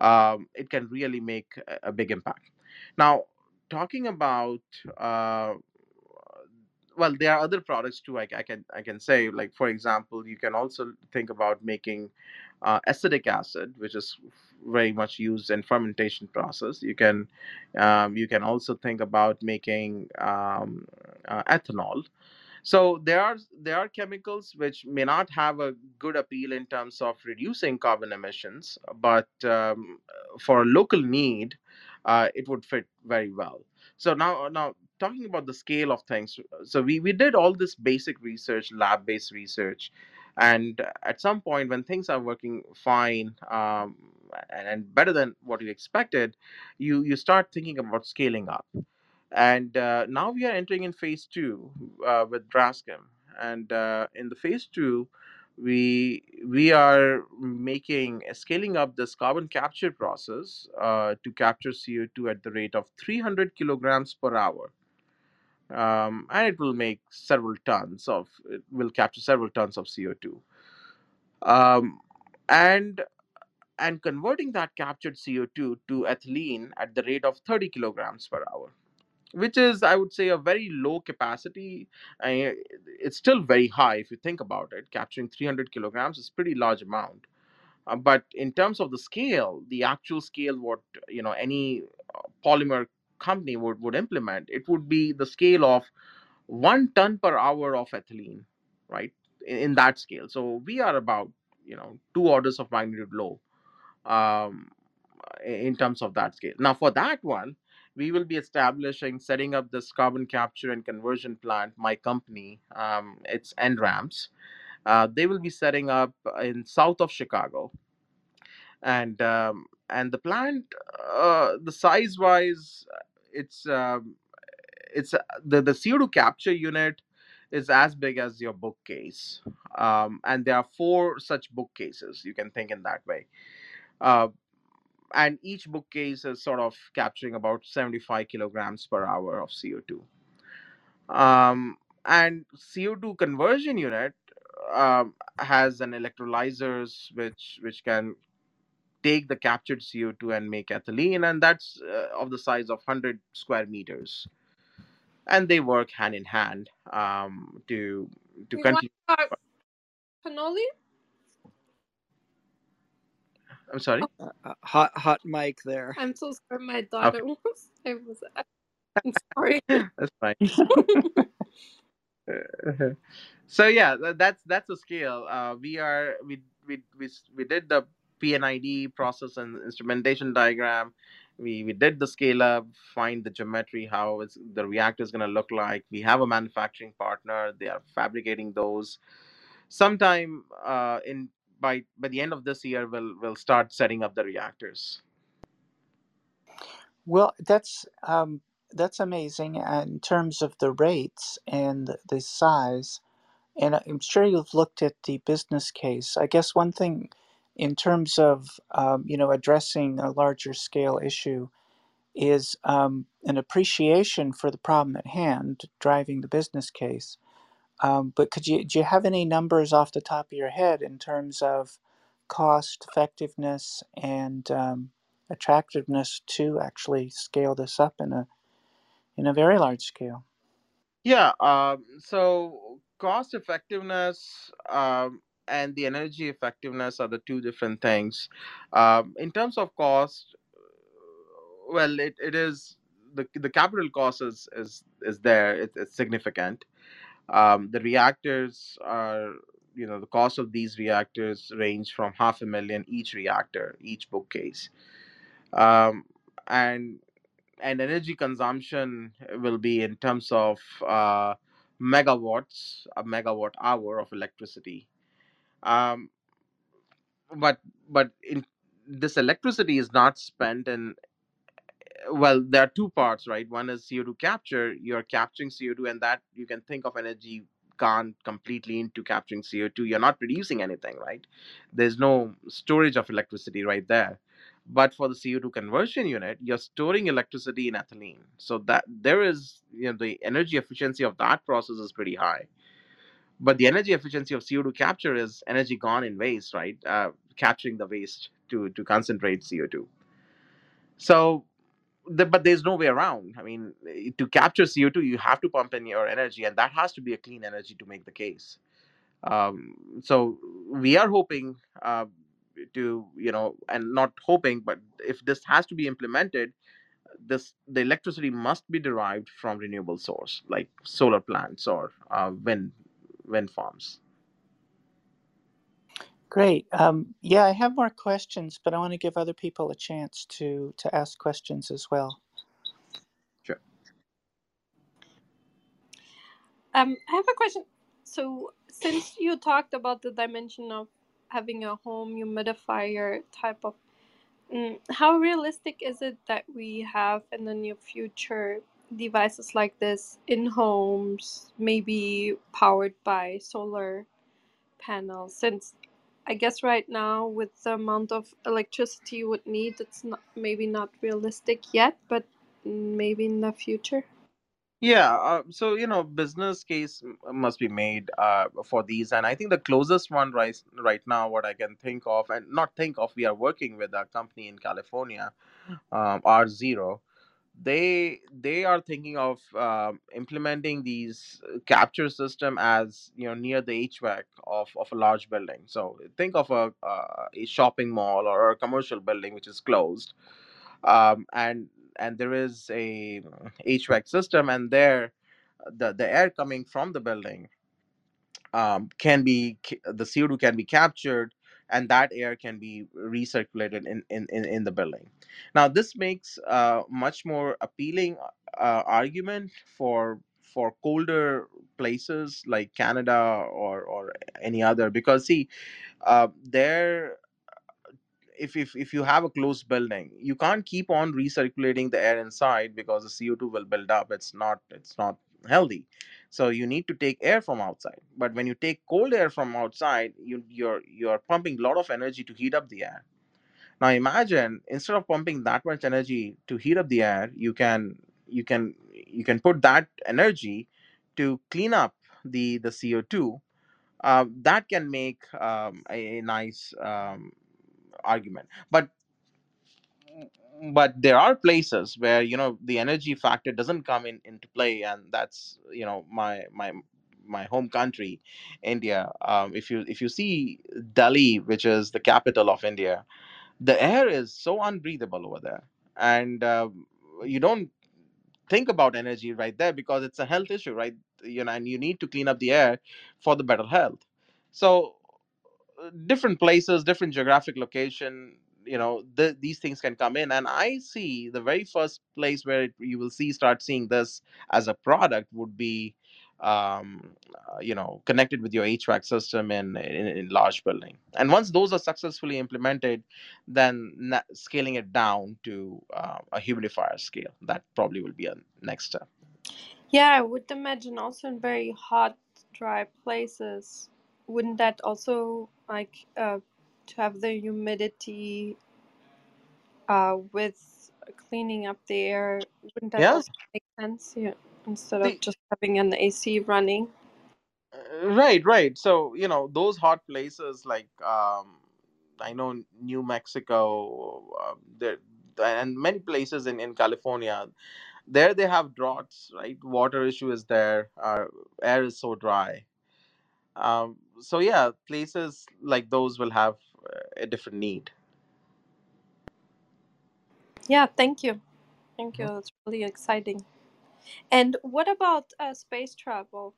um, it can really make a a big impact. Now, talking about uh, well there are other products too I, I can i can say like for example you can also think about making uh, acetic acid which is very much used in fermentation process. You can um, you can also think about making um, uh, ethanol. So there are there are chemicals which may not have a good appeal in terms of reducing carbon emissions, but um, for local need, uh, it would fit very well. So now now talking about the scale of things, so we we did all this basic research, lab based research, and at some point when things are working fine um, and, and better than what you expected, you you start thinking about scaling up and uh, now we are entering in phase two uh, with Braskem. And uh, in the phase two, we we are making scaling up this carbon capture process uh, to capture CO2 at the rate of 300 kilograms per hour. Um, and it will make several tons of, it will capture several tons of CO2. Um, and and converting that captured CO2 to ethylene at the rate of 30 kilograms per hour, which is, I would say, a very low capacity. It's still very high if you think about it. Capturing 300 kilograms is pretty large amount. Uh, but in terms of the scale, the actual scale, what you know, any uh, polymer company would, would implement, it would be the scale of one ton per hour of ethylene, right? In, in that scale. So we are about you know two orders of magnitude low um, in terms of that scale. Now, for that one, we will be establishing, setting up this carbon capture and conversion plant. My company, um, it's NRAMS. Uh, they will be setting up in south of Chicago, and um, and the plant, uh, the size wise, it's um, it's uh, the the CO2 capture unit is as big as your bookcase, um, and there are four such bookcases. You can think in that way. Uh, and each bookcase is sort of capturing about 75 kilograms per hour of CO2. Um, and CO2 conversion unit um, has an electrolyzers which which can take the captured CO2 and make ethylene, and that's uh, of the size of 100 square meters. And they work hand in hand um, to to We continue. cannoli. I'm sorry. Oh, Uh, uh, hot hot mic there. I'm so sorry. My Okay, daughter was. I was. I'm sorry. that's fine. so yeah that's that's the scale uh, we are we, we we we did the P&ID process and instrumentation diagram we we did the scale up find the geometry how it's, the reactor is going to look like we have a manufacturing partner they are fabricating those sometime uh, in by by the end of this year we'll we'll start setting up the reactors Well, that's um, that's amazing uh, in terms of the rates and the size. And I'm sure you've looked at the business case. I guess one thing in terms of um, you know addressing a larger scale issue is um, an appreciation for the problem at hand, driving the business case. Um, but could you do you have any numbers off the top of your head in terms of cost effectiveness and um, attractiveness to actually scale this up in a in a very large scale? Yeah, um, so cost effectiveness um, and the energy effectiveness are the two different things. Um, in terms of cost, well, it, it is the the capital cost is is is there. It, it's significant. Um, the reactors are, you know, the cost of these reactors range from half a million each reactor, each bookcase, um, and and energy consumption will be in terms of uh, megawatts, a megawatt hour of electricity. Um, but but in this electricity is not spent in well there are two parts right? One is co2 capture you're capturing co2 and that you can think of energy gone completely into capturing co2 you're not producing anything right? There's no storage of electricity right there. But for the co2 conversion unit you're storing electricity in ethylene. So that there is you know the energy efficiency of that process is pretty high. But the energy efficiency of co2 capture is energy gone in waste right? Uh, capturing the waste to to concentrate co2 so the, but there's no way around. I mean, eh, to capture CO2, you have to pump in your energy, and that has to be a clean energy to make the case. Um, so we are hoping uh, to, you know, and not hoping, but if this has to be implemented, this the electricity must be derived from renewable source like solar plants or uh, wind wind farms. Great. Um, yeah, I have more questions, but I want to give other people a chance to to ask questions as well. Sure. Um, I have a question. So, since you talked about the dimension of having a home humidifier type of, mm, how realistic is it that we have in the near future devices like this in homes, maybe powered by solar panels? Since I guess right now with the amount of electricity you would need, it's not maybe not realistic yet, but maybe in the future. Yeah, uh, so you know, business case must be made uh, for these, and I think the closest one right right now, what I can think of, and not think of, we are working with a company in California, um, R Zero. They they are thinking of um, implementing these uh, capture system as you know near the HVAC of, of a large building. So think of a uh, a shopping mall or a commercial building which is closed um, and and there is a HVAC system, and there the the air coming from the building um, can be the CO2 can be captured, and that air can be recirculated in in, in, in the building. Now this makes a much more appealing uh, argument for for colder places like Canada or or any other because see uh, there if, if if you have a closed building you can't keep on recirculating the air inside because the co2 will build up it's not it's not healthy so you need to take air from outside. But when you take cold air from outside you you're you're pumping a lot of energy to heat up the air. Now imagine instead of pumping that much energy to heat up the air you can you can you can put that energy to clean up the the co2 uh, that can make um, a, a nice um, argument. But but there are places where you know the energy factor doesn't come in into play and that's you know my my my home country india. Um, if you if you see delhi which is the capital of india the air is so unbreathable over there. And um, you don't think about energy right there because it's a health issue right? You know and you need to clean up the air for the better health. So different places, different geographic location, you know, the, these things can come in. And I see the very first place where it, you will see start seeing this as a product would be, um, uh, you know, connected with your HVAC system in, in in large building. And once those are successfully implemented, then na- scaling it down to uh, a humidifier scale. That probably will be a next step. Yeah, I would imagine also in very hot, dry places. Wouldn't that also like uh, to have the humidity uh, with cleaning up the air? Wouldn't that Yeah. make sense? Yeah, instead of See, just having an AC running. Uh, right right so you know those hot places like um i know new mexico uh, there and many places in in california there they have droughts right water issue is there uh, air is so dry um so yeah places like those will have a different need Yeah, thank you. Thank you. Mhm. That's really exciting. And what about uh, space travel?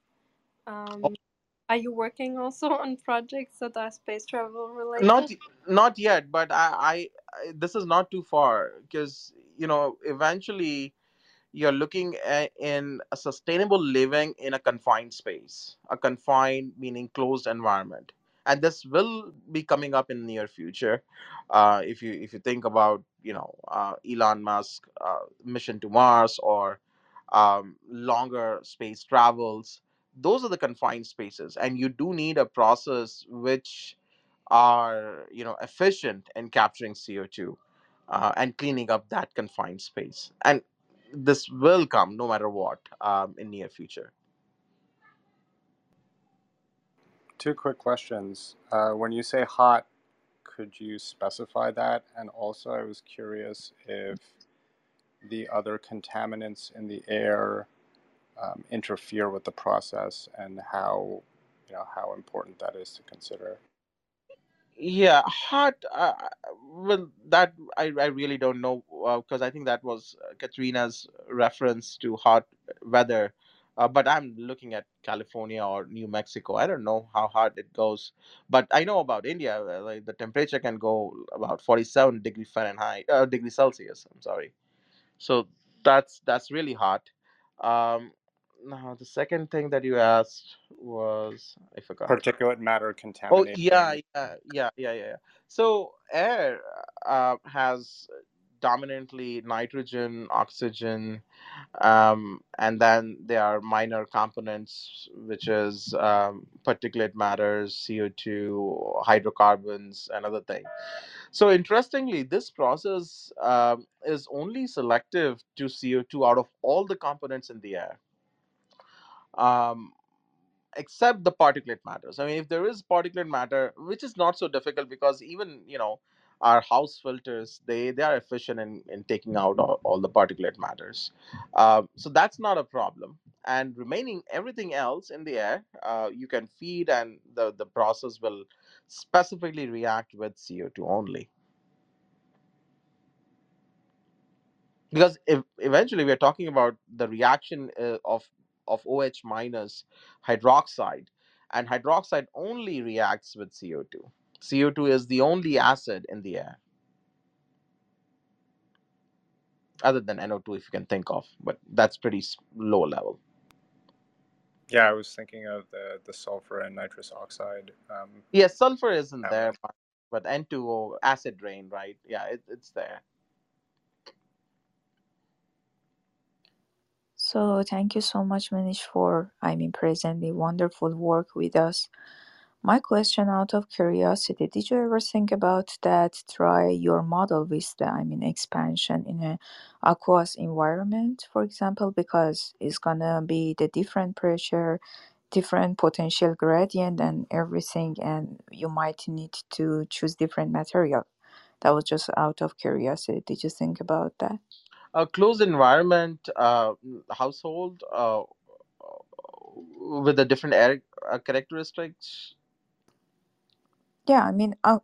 Um, are you working also on projects that are space travel related? y- not yet but I, I i this is not too far because you know eventually you're looking at in a sustainable living in a confined space a confined meaning closed environment and this will be coming up in near future uh, if you if you think about you know uh, elon musk uh, mission to mars or um, longer space travels those are the confined spaces and you do need a process which are you know efficient in capturing co2 uh, and cleaning up that confined space. And this will come no matter what um, in near future Two quick questions. Uh, when you say hot, could you specify that? And also, I was curious if the other contaminants in the air um, interfere with the process and how you know how important that is to consider. yeah hot uh, well that I, I really don't know because i think that was uh, katrina's reference to hot weather uh, but i'm looking at california or new mexico i don't know how hard it goes but i know about india uh, like the temperature can go about 47 degree fahrenheit uh, degree celsius i'm sorry so that's that's really hot um now the second thing that you asked was i forgot Particulate matter Oh contamination. yeah, yeah, yeah, yeah, yeah. yeah. So air uh, has dominantly nitrogen, oxygen, um, and then there are minor components, which is um, particulate matters, CO2, hydrocarbons, and other things. So interestingly, this process um, is only selective to CO2 out of all the components in the air. Um, except the particulate matters. I mean, if there is particulate matter, which is not so difficult because even you know our house filters they they are efficient in, in taking out all, all the particulate matters, uh, so that's not a problem. And remaining everything else in the air, uh, you can feed, and the the process will specifically react with CO two only. because if eventually we are talking about the reaction uh, of of OH minus hydroxide, and hydroxide only reacts with CO2. CO2 is the only acid in the air, other than NO2, if you can think of, but that's pretty low level. Yeah, I was thinking of the, the sulfur and nitrous oxide. Um, Yes, sulfur isn't that there, but but N2O acid rain, right? Yeah, it, it's there. So thank you so much, Manish, for I mean presenting wonderful work with us. My question out of curiosity, did you ever think about that try your model with the I mean expansion in a aqueous environment, for example, because it's gonna be the different pressure, different potential gradient and everything and you might need to choose different material. That was just out of curiosity. Did you think about that? A closed environment uh, household uh, with the different air uh, characteristics. Yeah, I mean, uh,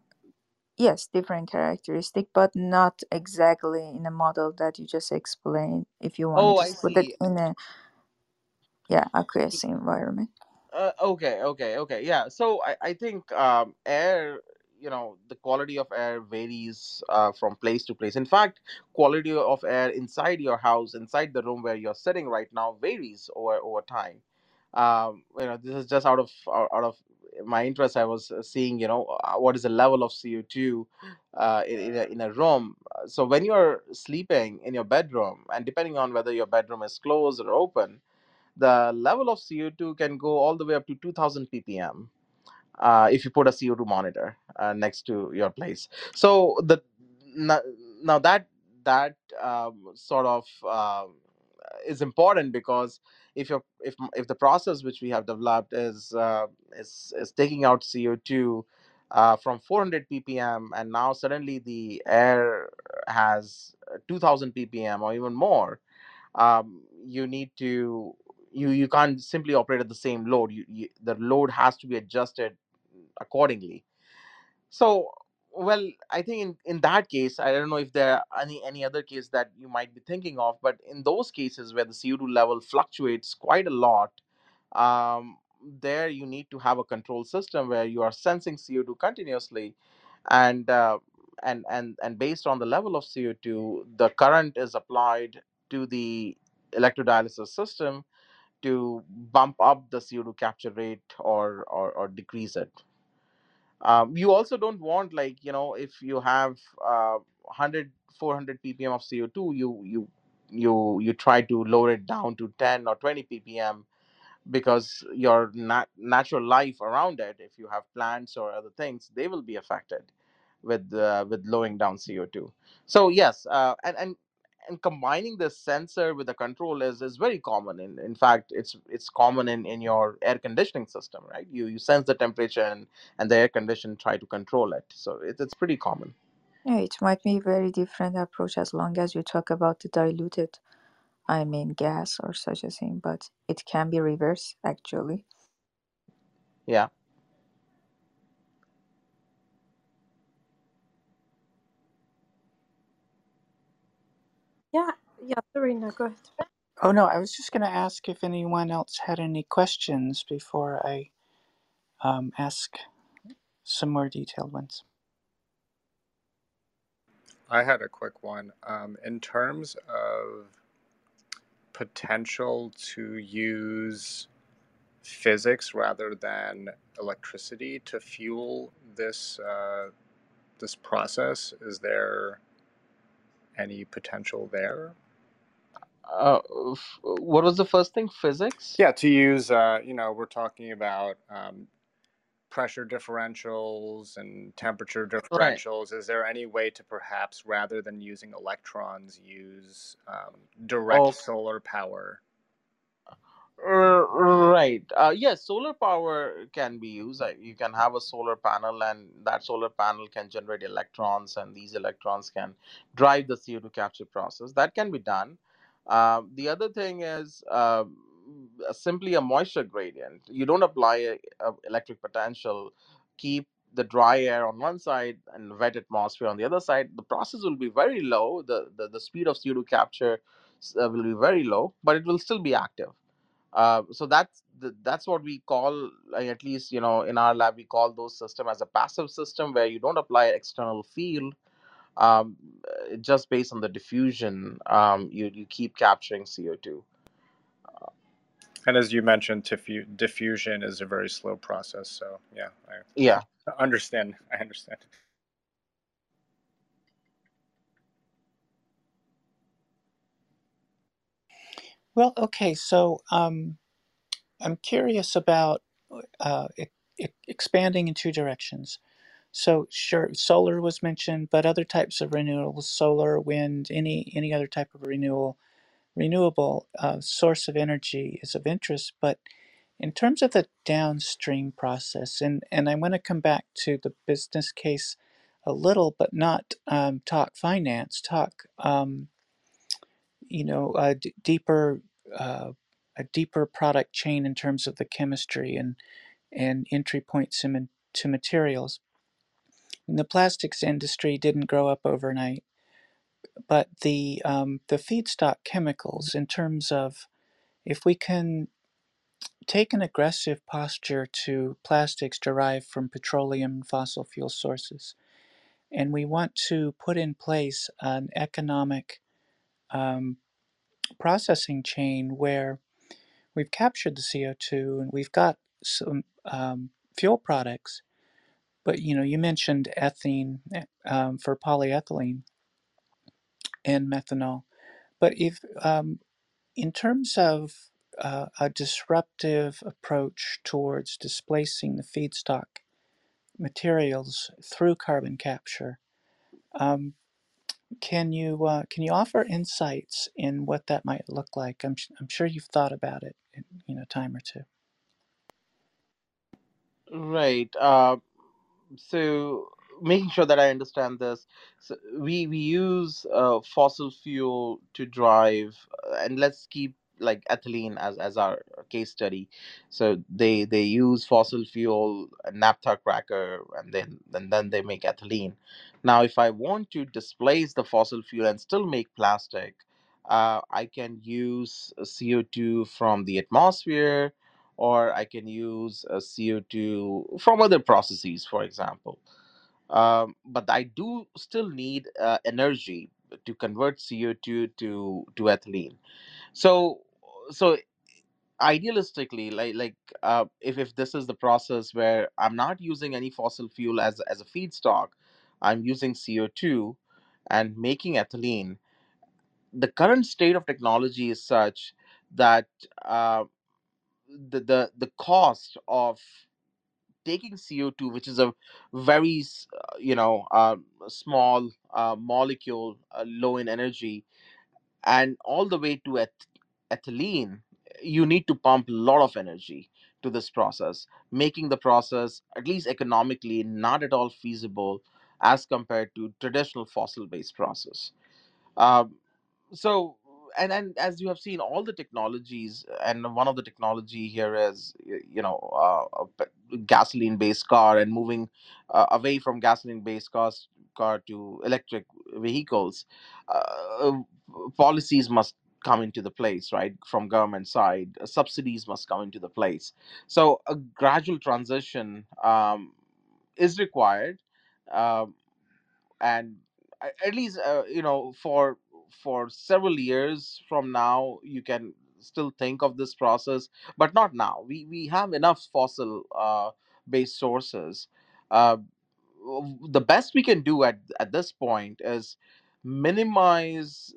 yes, different characteristic, but not exactly in a model that you just explained. If you want to Oh, I just put it see. in a yeah aqueous environment. Uh, okay, okay, okay. Yeah. So I, I think um, air, you know, the quality of air varies uh, from place to place. In fact, quality of air inside your house, inside the room where you're sitting right now, varies over over time. Um, you know, this is just out of out out of my interest. I was uh, seeing, you know, uh, what is the level of CO two uh, in in a, in a room. Uh, So when you're sleeping in your bedroom, and depending on whether your bedroom is closed or open the level of CO2 can go all the way up to 2000 ppm uh, if you put a CO2 monitor uh, next to your place. So the now, now that that um, sort of um, is important because if you if if the process which we have developed is uh, is is taking out CO2 uh, from 400 ppm and now suddenly the air has uh, 2000 ppm or even more um, you need to you you can't simply operate at the same load. You, you the load has to be adjusted accordingly. So well i think in, in that case i don't know if there are any any other case that you might be thinking of but in those cases where the co2 level fluctuates quite a lot um, there you need to have a control system where you are sensing co2 continuously and uh, and and and based on the level of co2 the current is applied to the electrodialysis system to bump up the co2 capture rate or or, or decrease it um, you also don't want like you know if you have uh, 100 400 ppm of co2 you you you you try to lower it down to 10 or 20 ppm because your nat- natural life around it if you have plants or other things they will be affected with uh, with lowering down co2 so yes uh, and and and combining the sensor with the control is is very common in in fact it's it's common in in your air conditioning system right? You you sense the temperature and and the air condition try to control it. So it, it's pretty common. Yeah, it might be a very different approach as long as you talk about the diluted, I mean, gas or such a thing, but it can be reversed actually. yeah Yeah, yeah, Serena, go ahead. Oh no, I was just going to ask if anyone else had any questions before I um, ask some more detailed ones. I had a quick one. Um, in terms of potential to use physics rather than electricity to fuel this uh, this process, is there any potential there? Uh, f- what was the first thing? Physics? Yeah, to use, uh, you know, we're talking about um, pressure differentials and temperature Right. differentials. Is there any way to perhaps, rather than using electrons, use um, direct Oh, solar power? Right. Uh, yes, solar power can be used. Uh, You can have a solar panel, and that solar panel can generate electrons, and these electrons can drive the CO2 capture process. That can be done. Um, the other thing is um, simply a moisture gradient. You don't apply a, a electric potential, keep the dry air on one side and wet atmosphere on the other side. The process will be very low. The, the, the speed of CO2 capture uh, will be very low, but it will still be active. Uh, so that's the, that's what we call, at least you know, in our lab, we call those system as a passive system where you don't apply external field. Um, uh, just based on the diffusion, um, you you keep capturing CO two. And as you mentioned, diffu- diffusion is a very slow process. So yeah, I Yeah. understand. I understand. Well, okay, so um, I'm curious about uh, e- expanding in two directions. So, sure, solar was mentioned, but other types of renewables, solar, wind, any any other type of renewal, renewable uh, source of energy is of interest. But in terms of the downstream process, and and I want to come back to the business case a little, but not um, talk finance, talk. Um, you know, a d- deeper uh, a deeper product chain in terms of the chemistry and and entry points ma- to materials. And the plastics industry didn't grow up overnight, but the um, the feedstock chemicals, in terms of if we can take an aggressive posture to plastics derived from petroleum and fossil fuel sources, and we want to put in place an economic um, processing chain where we've captured the CO2 and we've got some um, fuel products. But you know, you mentioned ethene eh, um, for polyethylene and methanol. But if um, in terms of uh, a disruptive approach towards displacing the feedstock materials through carbon capture, um, can you uh, can you offer insights in what that might look like? I'm, I'm sure you've thought about it in you know time or two. Right. Uh, so making sure that I understand this, so we we use uh, fossil fuel to drive, uh, and let's keep like ethylene as as our case study. So they they use fossil fuel, naphtha cracker, and then and then they make ethylene. Now, if I want to displace the fossil fuel and still make plastic, uh, I can use CO two from the atmosphere or I can use a CO2 from other processes, for example. Um, but I do still need uh, energy to convert CO2 to to ethylene. So so idealistically, like like uh, if if this is the process where I'm not using any fossil fuel as as a feedstock, I'm using CO2 and making ethylene. The current state of technology is such that uh, the the the cost of taking CO2, which is a very, uh, you know, uh, small uh, molecule, uh, low in energy, and all the way to eth- ethylene, you need to pump a lot of energy to this process, making the process, at least economically, not at all feasible as compared to traditional fossil-based process. Um, so and and as you have seen all the technologies and one of the technology here is you know uh, gasoline based car and moving uh, away from gasoline based cars car to electric vehicles uh, policies must come into the place right from government side uh, subsidies must come into the place. So a gradual transition um, is required um, and at least uh, you know for for several years from now you can still think of this process but not now. We we have enough fossil uh, based sources uh, the best we can do at at this point is minimize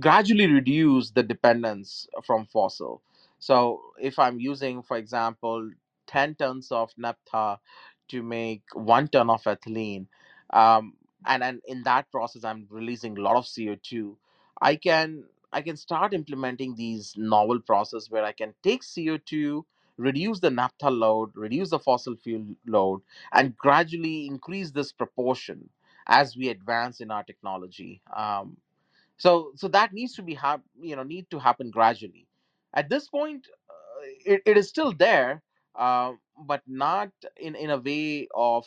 gradually reduce the dependence from fossil. So if I'm using, for example, 10 tons of naphtha to make one ton of ethylene, um, and, and in that process I'm releasing a lot of CO2, I can I can start implementing these novel process where I can take CO2, reduce the naphtha load, reduce the fossil fuel load, and gradually increase this proportion as we advance in our technology. Um, so so that needs to be hap- you know need to happen gradually at this point uh, it, it is still there uh, but not in in a way of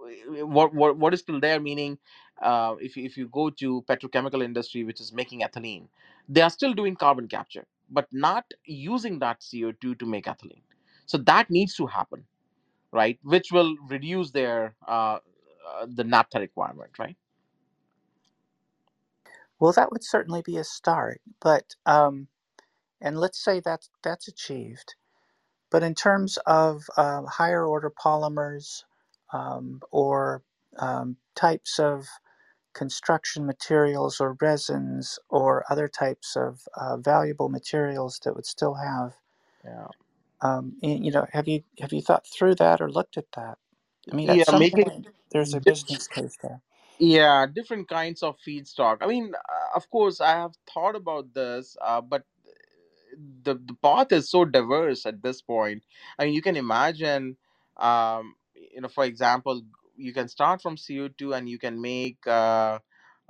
uh, what what, what is still there meaning uh, if, if you go to petrochemical industry which is making ethylene they are still doing carbon capture but not using that co2 to make ethylene so that needs to happen right? Which will reduce their uh, uh, the naphtha requirement right? Well, that would certainly be a start, but um, and let's say that's that's achieved. But in terms of uh, higher order polymers um, or um, types of construction materials or resins or other types of uh, valuable materials that would still have, yeah um, y- you know, have you have you thought through that or looked at that? I mean, at yeah some point, there's a business case there. Yeah, different kinds of feedstock. I mean, uh, of course, I have thought about this, uh, but the the path is so diverse at this point. I mean, you can imagine, um, you know, for example, you can start from CO two and you can make uh,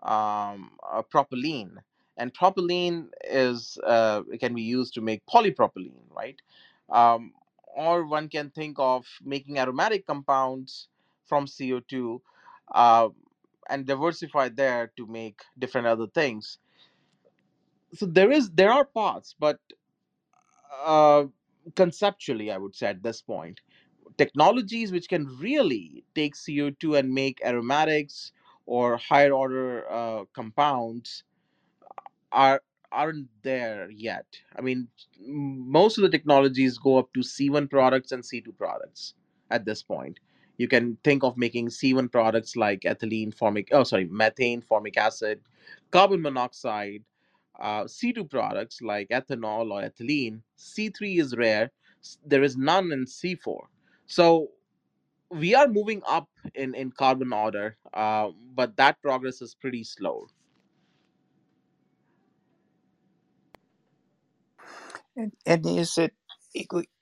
um, propylene, and propylene is uh, it can be used to make polypropylene, right? Um, or one can think of making aromatic compounds from CO two. Uh, and diversify there to make different other things so there is there are paths but uh, conceptually, I would say at this point, technologies which can really take CO2 and make aromatics or higher order uh, compounds are aren't there yet. I mean, most of the technologies go up to C1 products and C2 products at this point. You can think of making C1 products like ethylene, formic, oh sorry, methane, formic acid, carbon monoxide. Uh, C2 products like ethanol or ethylene. C3 is rare. There is none in C4. So we are moving up in in carbon order, uh, but that progress is pretty slow. And, is it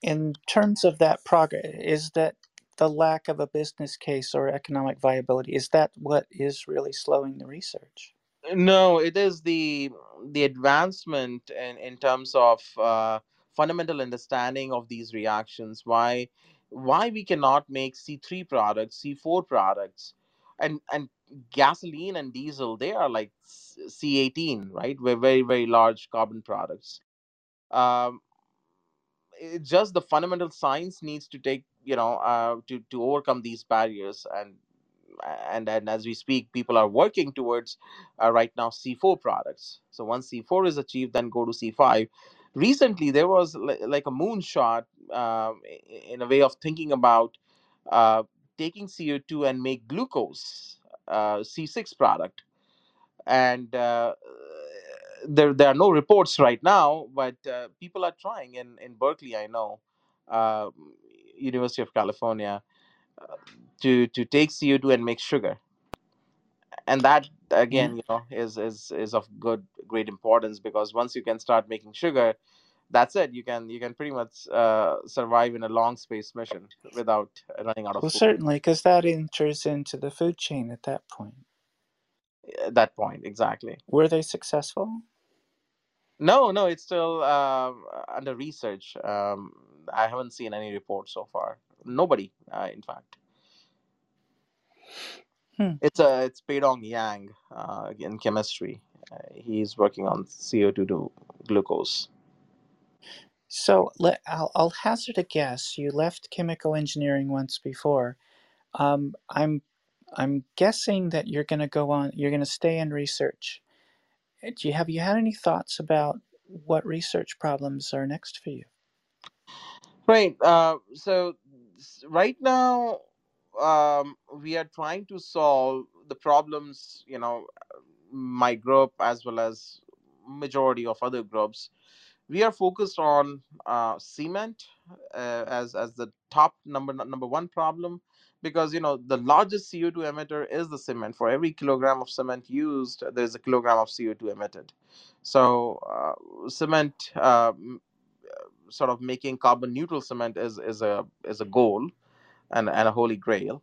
in terms of that progress? Is that the lack of a business case or economic viability? Is that what is really slowing the research? No, it is the the advancement in, in terms of uh, fundamental understanding of these reactions. Why why we cannot make C three products, C four products, and and gasoline and diesel they are like C eighteen, right? We're very very large carbon products. Um, just the fundamental science needs to take you know uh, to to overcome these barriers. And and and as we speak people are working towards uh, right now c4 products. So once c4 is achieved then go to c5 recently there was li- like a moonshot i- in a way of thinking about uh, taking co2 and make glucose uh, c6 product. And uh, there there are no reports right now, but uh, people are trying in in Berkeley. I know, uh, University of California, uh, to to take CO two and make sugar, and that Yeah. again, you know, is is is of good great importance because once you can start making sugar, that's it. You can you can pretty much uh, survive in a long space mission without running out of Well, food certainly, because that enters into the food chain at that point. at that point. Exactly. Were they successful? No, no, it's still um, under research. Um, I haven't seen any reports so far. Nobody, uh, in fact. Hmm. It's a it's Peidong Yang uh, in chemistry. Uh, he's working on CO2 to glucose. So let, I'll, I'll hazard a guess. You left chemical engineering once before. Um, I'm I'm guessing that you're going to go on. You're going to stay in research. Do you have you had any thoughts about what research problems are next for you? Right. Uh, so right now, um, we are trying to solve the problems. You know, my group as well as majority of other groups, we are focused on uh, cement uh, as as the top number number one problem because you know the largest CO2 emitter is the cement. For every kilogram of cement used, there's a kilogram of CO2 emitted. So uh, cement, uh, sort of making carbon neutral cement is is a is a goal and and a holy grail.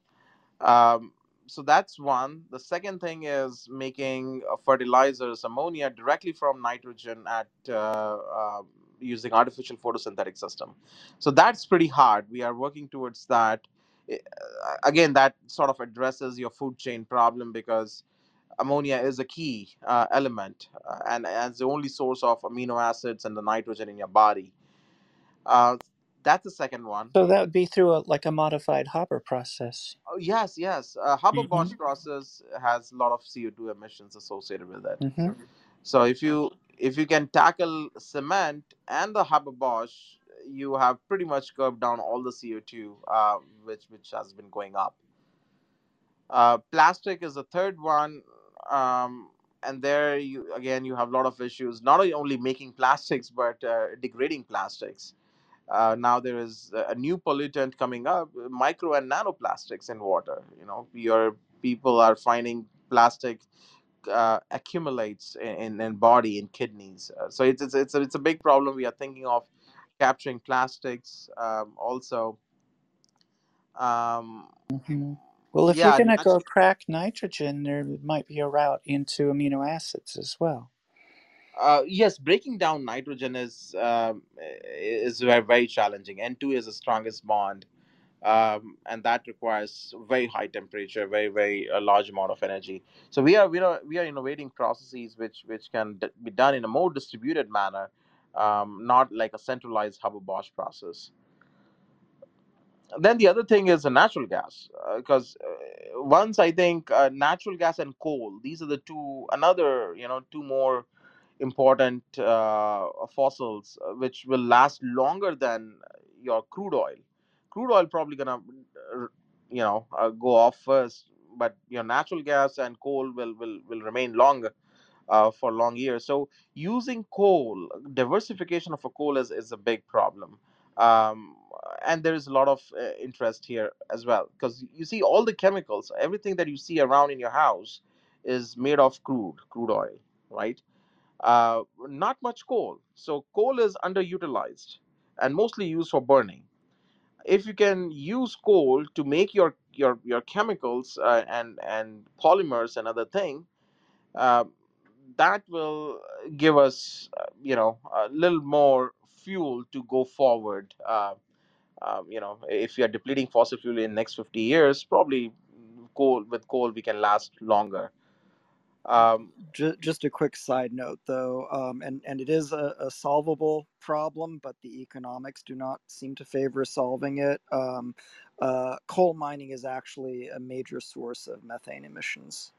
Um, so that's one. The second thing is making uh, fertilizers, ammonia, directly from nitrogen at uh, uh, using artificial photosynthetic system. So that's pretty hard. We are working towards that. I- uh, Again, that sort of addresses your food chain problem because ammonia is a key uh, element uh, and as the only source of amino acids and the nitrogen in your body. Uh, that's the second one. So that would be through a, like a modified Haber process. Oh, yes, yes. Uh, Haber-Bosch hmm process has a lot of CO2 emissions associated with it. hmm So if you if you can tackle cement and the Haber-Bosch, you have pretty much curbed down all the CO2, uh, which which has been going up. Uh, plastic is the third one, um, and there you again you have a lot of issues. Not only making plastics, but uh, degrading plastics. Uh, now there is a new pollutant coming up, micro and nanoplastics in water. You know, your people are finding plastic uh, accumulates in, in, in body in kidneys. Uh, so it's, it's it's a, it's a big problem. We are thinking of capturing plastics um, also. Um, hmm Well, if you're yeah, going to go crack nitrogen, there might be a route into amino acids as well. uh, yes, breaking down nitrogen is um, is very very challenging. N two is the strongest bond, um, and that requires very high temperature, very very a large amount of energy. So we are we are we are innovating processes which which can d- be done in a more distributed manner, um, not like a centralized Haber-Bosch process. Then the other thing is the natural gas, because uh, once I think uh, natural gas and coal, these are the two another you know two more important uh, fossils uh, which will last longer than your crude oil. Crude oil probably gonna uh, you know uh, go off first, but your natural gas and coal will will will remain longer uh, for long years. So using coal, diversification of a coal is, is a big problem. Um, and there is a lot of uh, interest here as well because you see all the chemicals, everything that you see around in your house is made of crude, crude oil, right? Uh, not much coal. So coal is underutilized and mostly used for burning. If you can use coal to make your your your chemicals uh, and and polymers and other thing, uh, that will give us, uh, you know, a little more fuel to go forward. Uh, um, you know, if we are depleting fossil fuel in next 50 years, probably coal with coal we can last longer. Um, Just, just a quick side note, though, um, and and it is a, a solvable problem, but the economics do not seem to favor solving it. Um, uh, coal mining is actually a major source of methane emissions.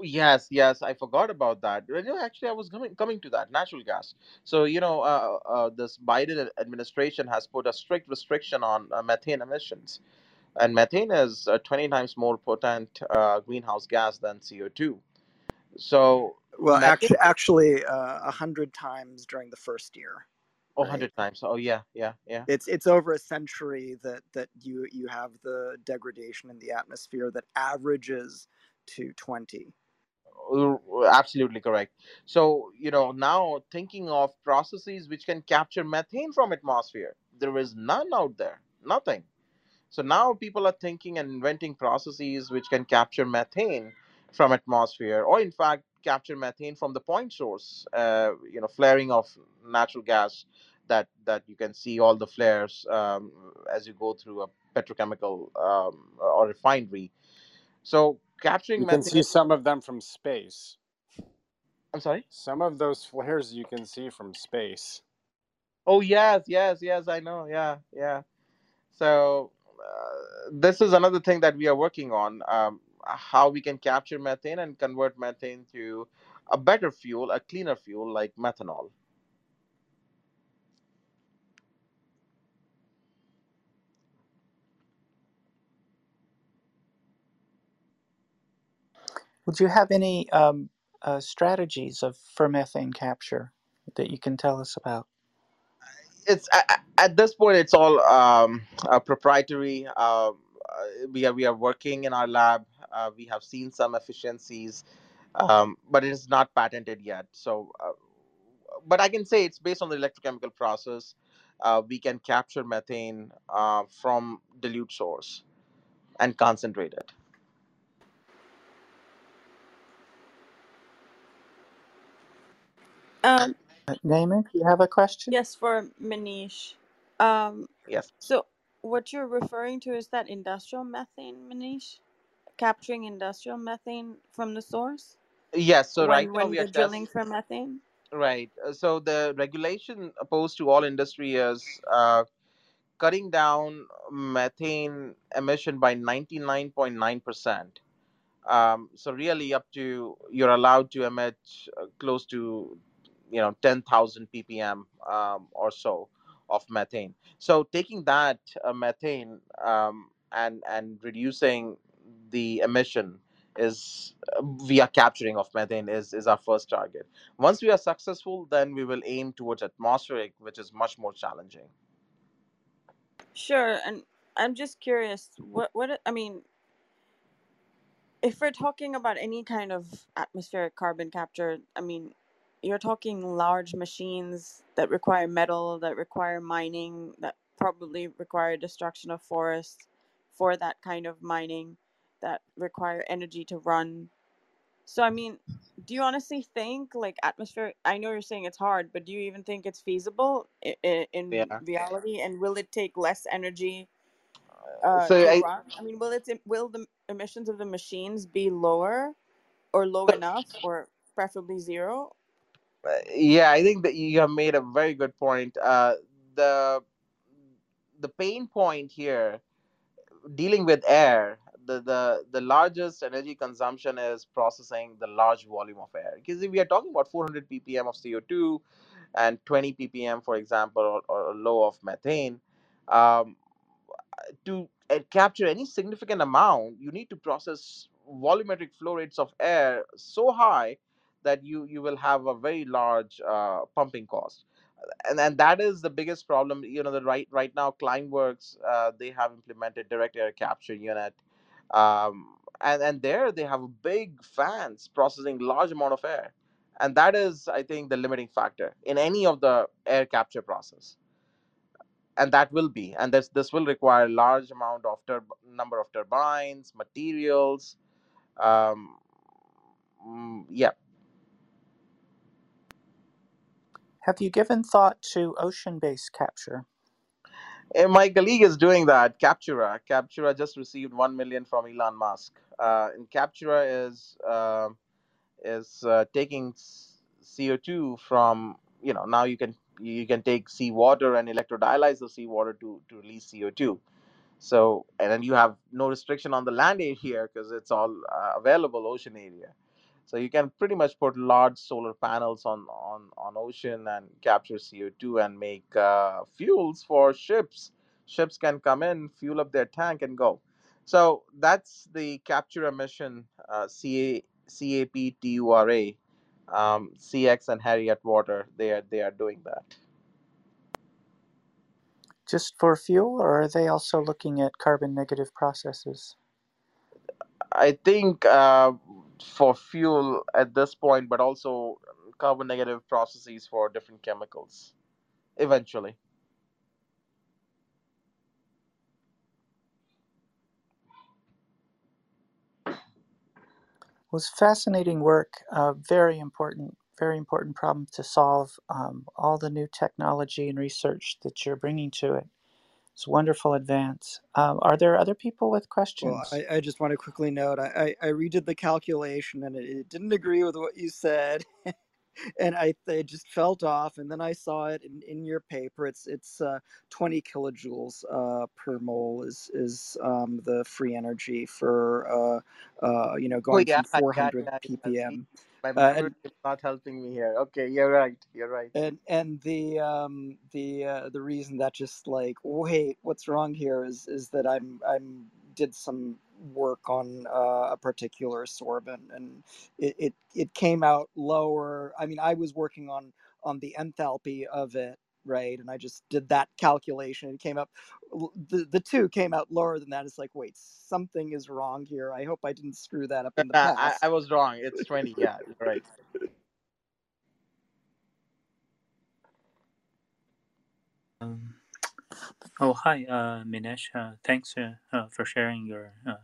Oh, yes yes i forgot about that you know, actually i was coming coming to that natural gas so you know uh, uh, this biden administration has put a strict restriction on uh, methane emissions and methane is uh, 20 times more potent uh, greenhouse gas than co2 so well methane, actually actually uh, 100 times during the first year oh, right? 100 times. Oh, yeah, yeah, yeah. It's it's over a century that that you you have the degradation in the atmosphere that averages to 20 Absolutely correct. So, you know, now thinking of processes which can capture methane from atmosphere, there is none out there. Nothing. So now people are thinking and inventing processes which can capture methane from atmosphere, or in fact capture methane from the point source. Uh, you know, flaring of natural gas that that you can see all the flares um, as you go through a petrochemical um, or refinery. So capturing You can see some of them from space. I'm sorry. Some of those flares you can see from space. Oh yes, yes, yes. I know. Yeah, yeah. So uh, this is another thing that we are working on. Um, how we can capture methane and convert methane to a better fuel, a cleaner fuel like methanol. Would you have any um, uh, strategies of for methane capture that you can tell us about? it's at, this point it's all um, uh, proprietary um, uh, we are we are working in our lab uh, we have seen some efficiencies um, but it is not patented yet so uh, but i can say it's based on the electrochemical process uh, we can capture methane from dilute source and concentrate it Um, Uh, you have a question? yes, for Meenesh. Um, yes so what you're referring to is that industrial methane, Meenesh? Capturing industrial methane from the source yes so right when now when we are drilling test for methane? right Uh, so the regulation opposed to all industry is uh, cutting down methane emission by 99.9%. Um, so really up to you're allowed to emit uh, close to you know 10,000 ppm um, or so of methane. So taking that uh, methane um, and and reducing the emission is uh, via capturing of methane is is our first target. Once we are successful, then we will aim towards atmospheric, which is much more challenging. Sure, and I'm just curious, what what I mean, if we're talking about any kind of atmospheric carbon capture, I mean, you're talking large machines that require metal, that require mining, that probably require destruction of forests for that kind of mining, that require energy to run. So, I mean, do you honestly think like atmospheric? I know you're saying it's hard, but do you even think it's feasible in, in Yeah. reality? And will it take less energy uh, So I? I mean, will it will the emissions of the machines be lower or low enough, or preferably zero? Yeah, I think that you have made a very good point. Uh, the the pain point here, dealing with air, the, the the largest energy consumption is processing the large volume of air. Because if we are talking about 400 ppm of CO2 and 20 ppm, for example, or, or low of methane, um, to uh, capture any significant amount, you need to process volumetric flow rates of air so high that you you will have a very large uh, pumping cost. And and that is the biggest problem you know the right right now climeworks uh, they have implemented direct air capture unit um, and and there they have big fans processing large amount of air. And that is i think the limiting factor in any of the air capture process. And that will be and this this will require large amount of turb- number of turbines materials um, mm, yeah Have you given thought to ocean-based capture? And my colleague is doing that. Captura. Captura just received one million from Elon Musk. Uh, and Captura is uh, is uh, taking CO two from you know now you can you can take seawater and electrodialyze the seawater to to release CO two. So and then you have no restriction on the land area here because it's all uh, available ocean area. So you can pretty much put large solar panels on on on ocean and capture CO2 and make uh, fuels for ships. Ships can come in, fuel up their tank, and go. So that's the capture emission uh, CA, CAPTURA, um, CX and Harriet Water. They are they are doing that. Just for fuel, or are they also looking at carbon negative processes? I think uh, for fuel at this point, but also carbon negative processes for different chemicals eventually. was fascinating work, uh, very important, very important problem to solve. Um, all the new technology and research that you're bringing to it. It's a wonderful advance. Um, are there other people with Well, questions? I, I just want to quickly note I, I, I redid the calculation and it, it didn't agree with what you said. and I it just felt off. And then I saw it in, in your paper. It's it's uh, 20 kilojoules uh, per mole is is um, the free energy for uh, uh, you know going yeah, from 400 yeah, yeah. Ppm. My Uh, and is not helping me here. Okay, you're right. You're right. and and the um the uh, the reason that just like wait what's wrong here is is that i'm i'm did some work on uh, a particular sorbent, and it, it it came out lower. I mean, I was working on on the enthalpy of it, right, and I just did that calculation. It came up, the the two came out lower than that. It's like, wait, something is wrong here. I hope I didn't screw that up in the I, past. I was wrong. It's 20. Yeah, right. Um, oh, hi, uh, Meenesh. Uh, thanks uh, uh, for sharing your uh,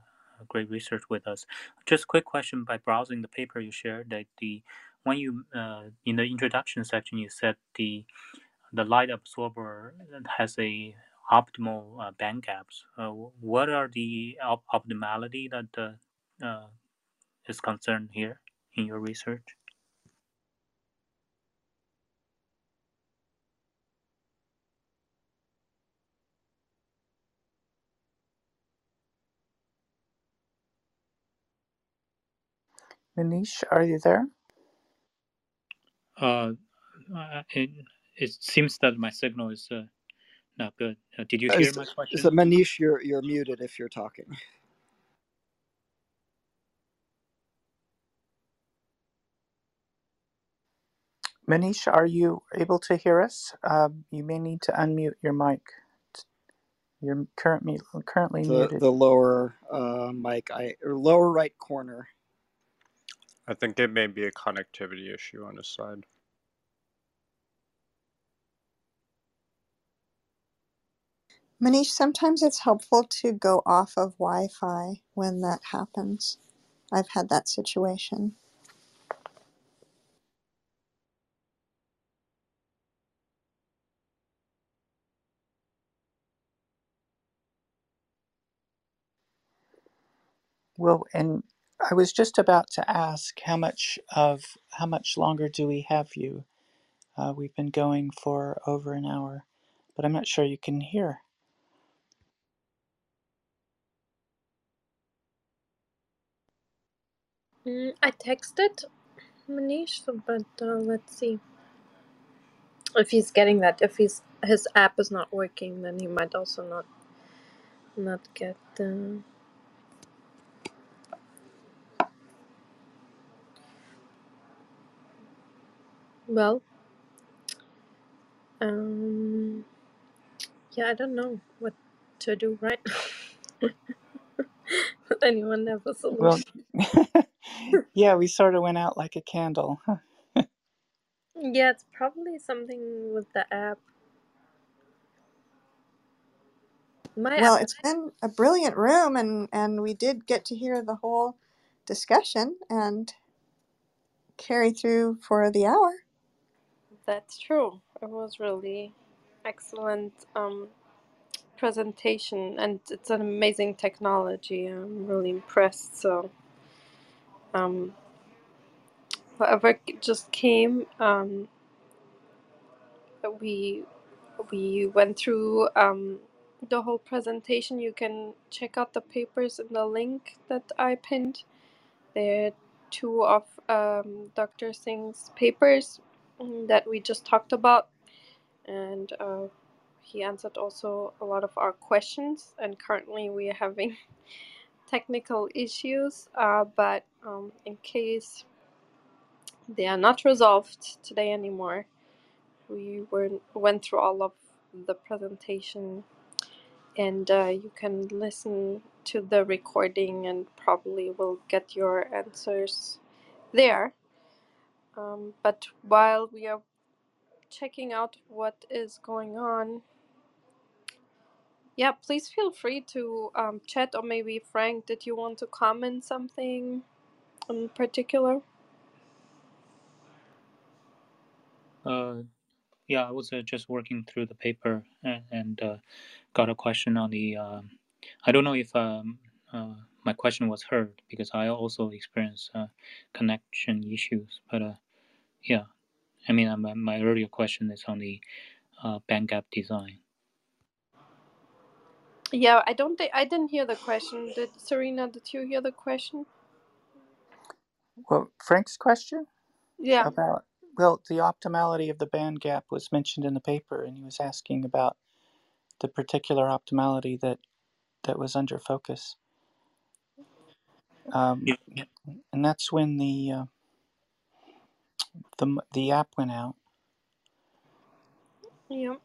great research with us. Just a quick question: By browsing the paper you shared, that the when you uh, in the introduction section you said the the light absorber has a optimal uh, band gaps. Uh, what are the op- optimality that uh, is concerned here in your research? Meenesh, are you there? Uh, it, it seems that my signal is uh, not good. Uh, did you Uh, hear so, my question? so Meenesh, you're you're muted if you're talking. Meenesh, are you able to hear us? Um, you may need to unmute your mic. You're currently currently The muted. the lower uh, mic, I or lower right corner. I think it may be a connectivity issue on his side. Meenesh, sometimes it's helpful to go off of Wi Fi when that happens. I've had that situation. Well, and I was just about to ask how much of how much longer do we have you? Uh, we've been going for over an hour, but I'm not sure you can hear. Mm, I texted Meenesh, but uh, let's see if he's getting that. If he's his app is not working, then he might also not not get. Uh... Well, um, yeah, I don't know what to do right. Anyone have a Well, solution? yeah, we sort of went out like a candle. Yeah, it's probably something with the app. My Well, app. it's been a brilliant room, and, and we did get to hear the whole discussion and carry through for the hour. That's true. It was really excellent um, presentation, and it's an amazing technology. I'm really impressed. So, um, whoever just came, um, we we went through um, the whole presentation. You can check out the papers in the link that I pinned. There are two of um, Dr. Singh's papers that we just talked about, and uh, he answered also a lot of our questions. And currently, we are having technical issues, uh, but um, in case they are not resolved today anymore, we were went through all of the presentation and uh, you can listen to the recording and probably will get your answers there. Um, but while we are checking out what is going on, yeah, please feel free to um, chat or maybe Frank, did you want to comment something in particular? Uh, yeah, I was uh, just working through the paper and, and uh, got a question on the. Um, I don't know if um, uh, my question was heard because I also experienced uh, connection issues. But uh, yeah, I mean, uh, my, my earlier question is on the uh, band gap design. Yeah, I don't think I didn't hear the question. Did Serena? Did you hear the question? Well, Frank's question Yeah. about well, the optimality of the band gap was mentioned in the paper, and he was asking about the particular optimality that that was under focus. um, Yeah. and that's when the uh, the the app went out. Yeah.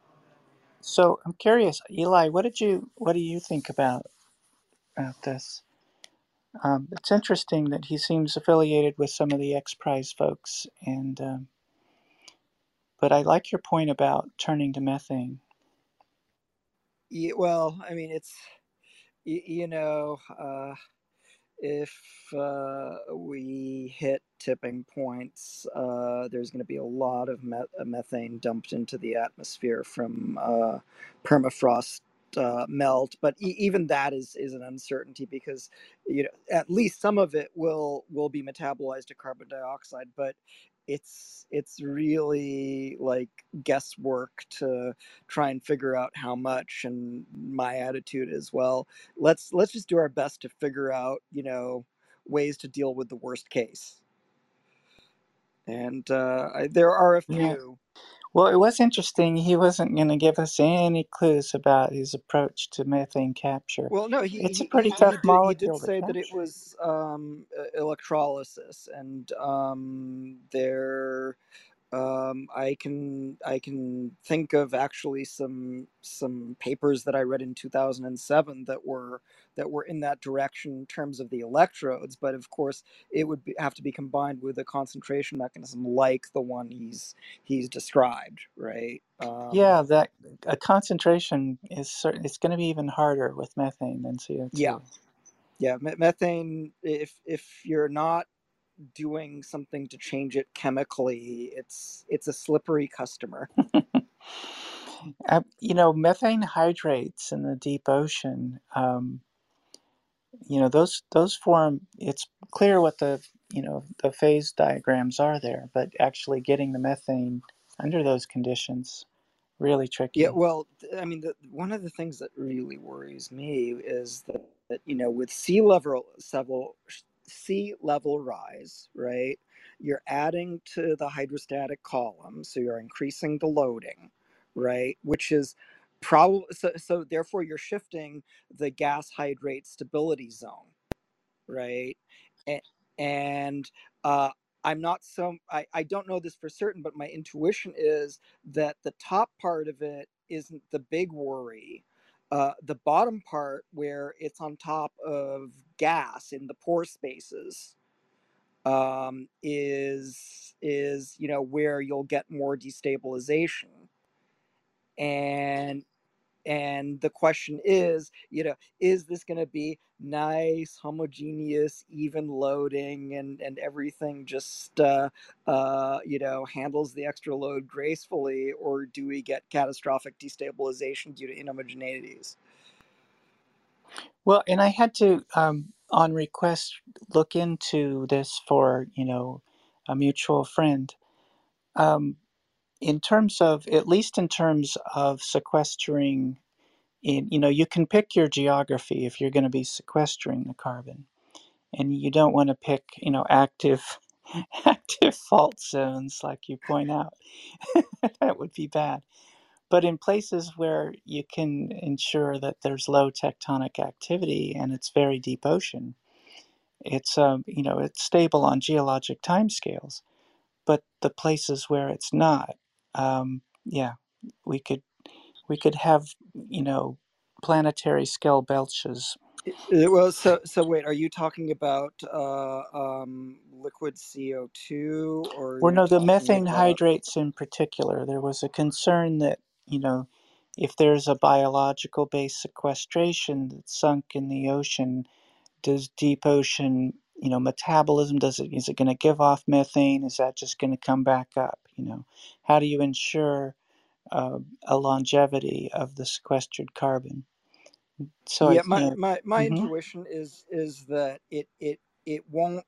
So I'm curious, Eli, what did you what do you think about about this? Um, it's interesting that he seems affiliated with some of the X Prize folks, and um, but I like your point about turning to methane. Yeah, well, I mean, it's you know, uh, if uh, we hit tipping points, uh, there's going to be a lot of met- uh, methane dumped into the atmosphere from uh, permafrost uh, melt. But e- even that is is an uncertainty because you know at least some of it will will be metabolized to carbon dioxide, but it's it's really like guesswork to try and figure out how much and my attitude is well let's let's just do our best to figure out you know ways to deal with the worst case and uh, I, there are a Yeah. Well, it was interesting. He wasn't going to give us any clues about his approach to methane capture. well no he It's a pretty he, tough he did he did say that it was um, electrolysis and um, there um, I can I can think of actually some some papers that I read in 2007 that were that were in that direction in terms of the electrodes, but of course it would be, have to be combined with a concentration mechanism like the one he's he's described, right? Um, Yeah, that a concentration is cer- it's going to be even harder with methane than yeah, CO2. yeah. me- Methane, if if you're not doing something to change it chemically, it's it's a slippery customer. Uh, you know, methane hydrates in the deep ocean. Um, you know, those those form. It's clear what the you know the phase diagrams are there, but actually getting the methane under those conditions really tricky. Yeah, well, I mean, the, one of the things that really worries me is that, that you know, with sea level several sea level rise, right? You're adding to the hydrostatic column, so you're increasing the loading, right? Which is probably so, so. Therefore, you're shifting the gas hydrate stability zone, right? And, and uh, I'm not so I, I don't know this for certain, but my intuition is that the top part of it isn't the big worry. Uh, the bottom part, where it's on top of gas in the pore spaces, um, is is you know where you'll get more destabilization. And and the question is you know is this going to be nice homogeneous even loading and and everything just uh uh you know handles the extra load gracefully or do we get catastrophic destabilization due to inhomogeneities Well, and I had to, um, on request, look into this for you know a mutual friend. Um, in terms of, at least in terms of sequestering, in you know, you can pick your geography if you're going to be sequestering the carbon, and you don't want to pick you know active active fault zones like you point out. that would be bad. But in places where you can ensure that there's low tectonic activity and it's very deep ocean, it's um, you know it's stable on geologic timescales. But the places where it's not, um, yeah, we could we could have you know planetary scale belches. Well so so wait are you talking about uh um liquid co2 or Well, no, the methane about hydrates in particular, there was a concern that you know if there's a biological based sequestration that's sunk in the ocean, does deep ocean you know metabolism does it is it going to give off methane? Is that just going to come back up you know how do you ensure uh, a longevity of the sequestered carbon so i yeah my you know my my hmm intuition is is that it it it won't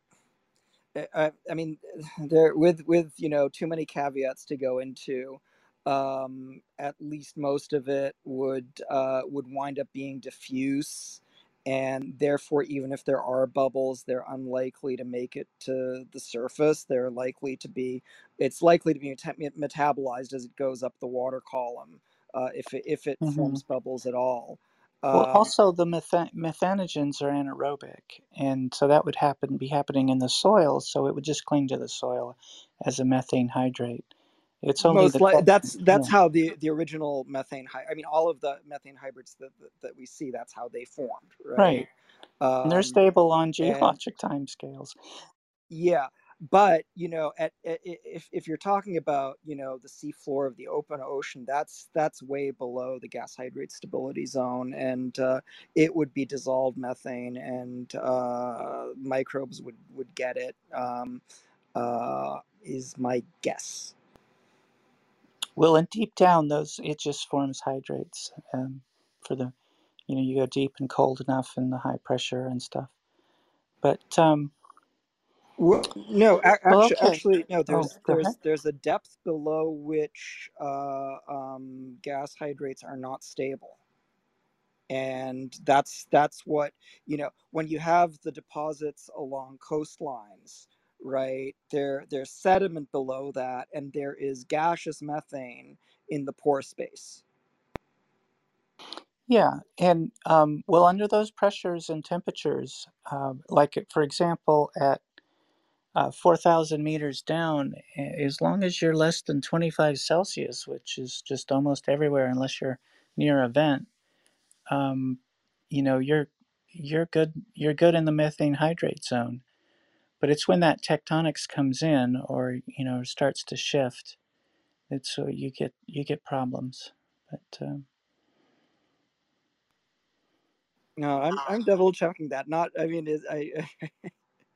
I, I I mean, there with with you know too many caveats to go into. Um, at least most of it would uh, would wind up being diffuse, and therefore, even if there are bubbles, they're unlikely to make it to the surface. They're likely to be, it's likely to be metabolized as it goes up the water column, uh, if it, if it hmm forms bubbles at all. Well, Um, also the metha- methanogens are anaerobic, and so that would happen be happening in the soil. So it would just cling to the soil as a methane hydrate. It's only most like that's that's yeah. how the the original methane hy- I mean all of the methane hydrates that that, that we see that's how they formed, right? right, and they're Um, stable on and geologic timescales. yeah, but you know, at, at if if you're talking about you know the seafloor of the open ocean, that's that's way below the gas hydrate stability zone, and uh, it would be dissolved methane, and uh, microbes would would get it. Um, uh, is my guess. Well, and deep down, those it just forms hydrates um, for the, you know, you go deep and cold enough and the high pressure and stuff. But um, Well, no, well, actually, okay. actually, no. Oh, There's ahead. there's there's a depth below which uh, um, gas hydrates are not stable, and that's that's what you know when you have the deposits along coastlines, right? There there's sediment below that, and there is gaseous methane in the pore space. Yeah, and um, well, under those pressures and temperatures, um, like for example, at uh, 4,000 meters down, as long as you're less than 25 Celsius, which is just almost everywhere unless you're near a vent, um, you know, you're you're good. You're good in the methane hydrate zone. But it's when that tectonics comes in, or you know, starts to shift, it's so you get you get problems. But um, No, I'm I'm double checking that. Not, I mean, is I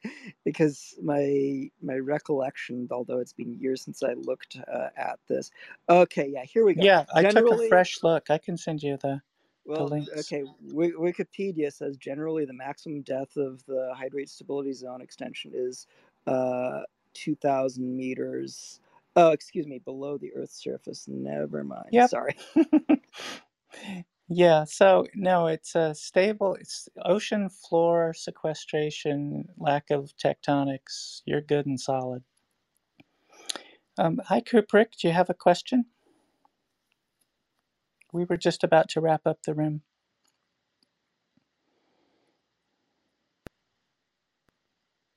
because my my recollection, although it's been years since I looked uh, at this. Okay, yeah, here we go. yeah, I took a fresh look. I can send you the well, okay, Wi- Wikipedia says generally the maximum depth of the hydrate stability zone extension is uh 2,000 meters. Oh, excuse me, below the Earth's surface. Never mind. Yep. Sorry. Yeah, so no, it's a stable, it's ocean floor sequestration, lack of tectonics. You're good and solid. Um, hi, Kuprick, do you have a question? We were just about to wrap up the room.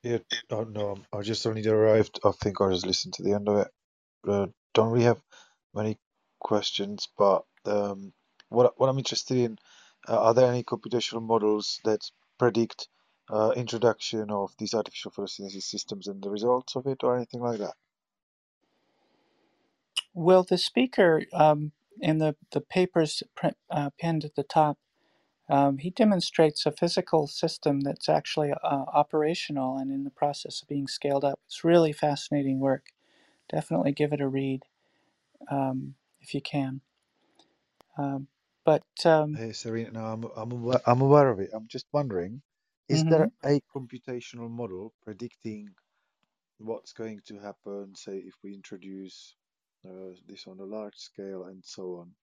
Yeah, oh, no, um, I just only arrived. I think I just listened to the end of it. Uh, don't really have many questions, but um, what what I'm interested in, uh, are there any computational models that predict uh, introduction of these artificial photosynthesis systems and the results of it, or anything like that? Well, the speaker um, in the, the papers print, uh, pinned at the top, um, he demonstrates a physical system that's actually uh, operational and in the process of being scaled up. It's really fascinating work. Definitely give it a read um, if you can. Um, but um, Hey, Serena, no, I'm I'm aware, I'm aware of it. I'm just wondering, is mhm. there a computational model predicting what's going to happen, say, if we introduce uh, this on a large scale and so on?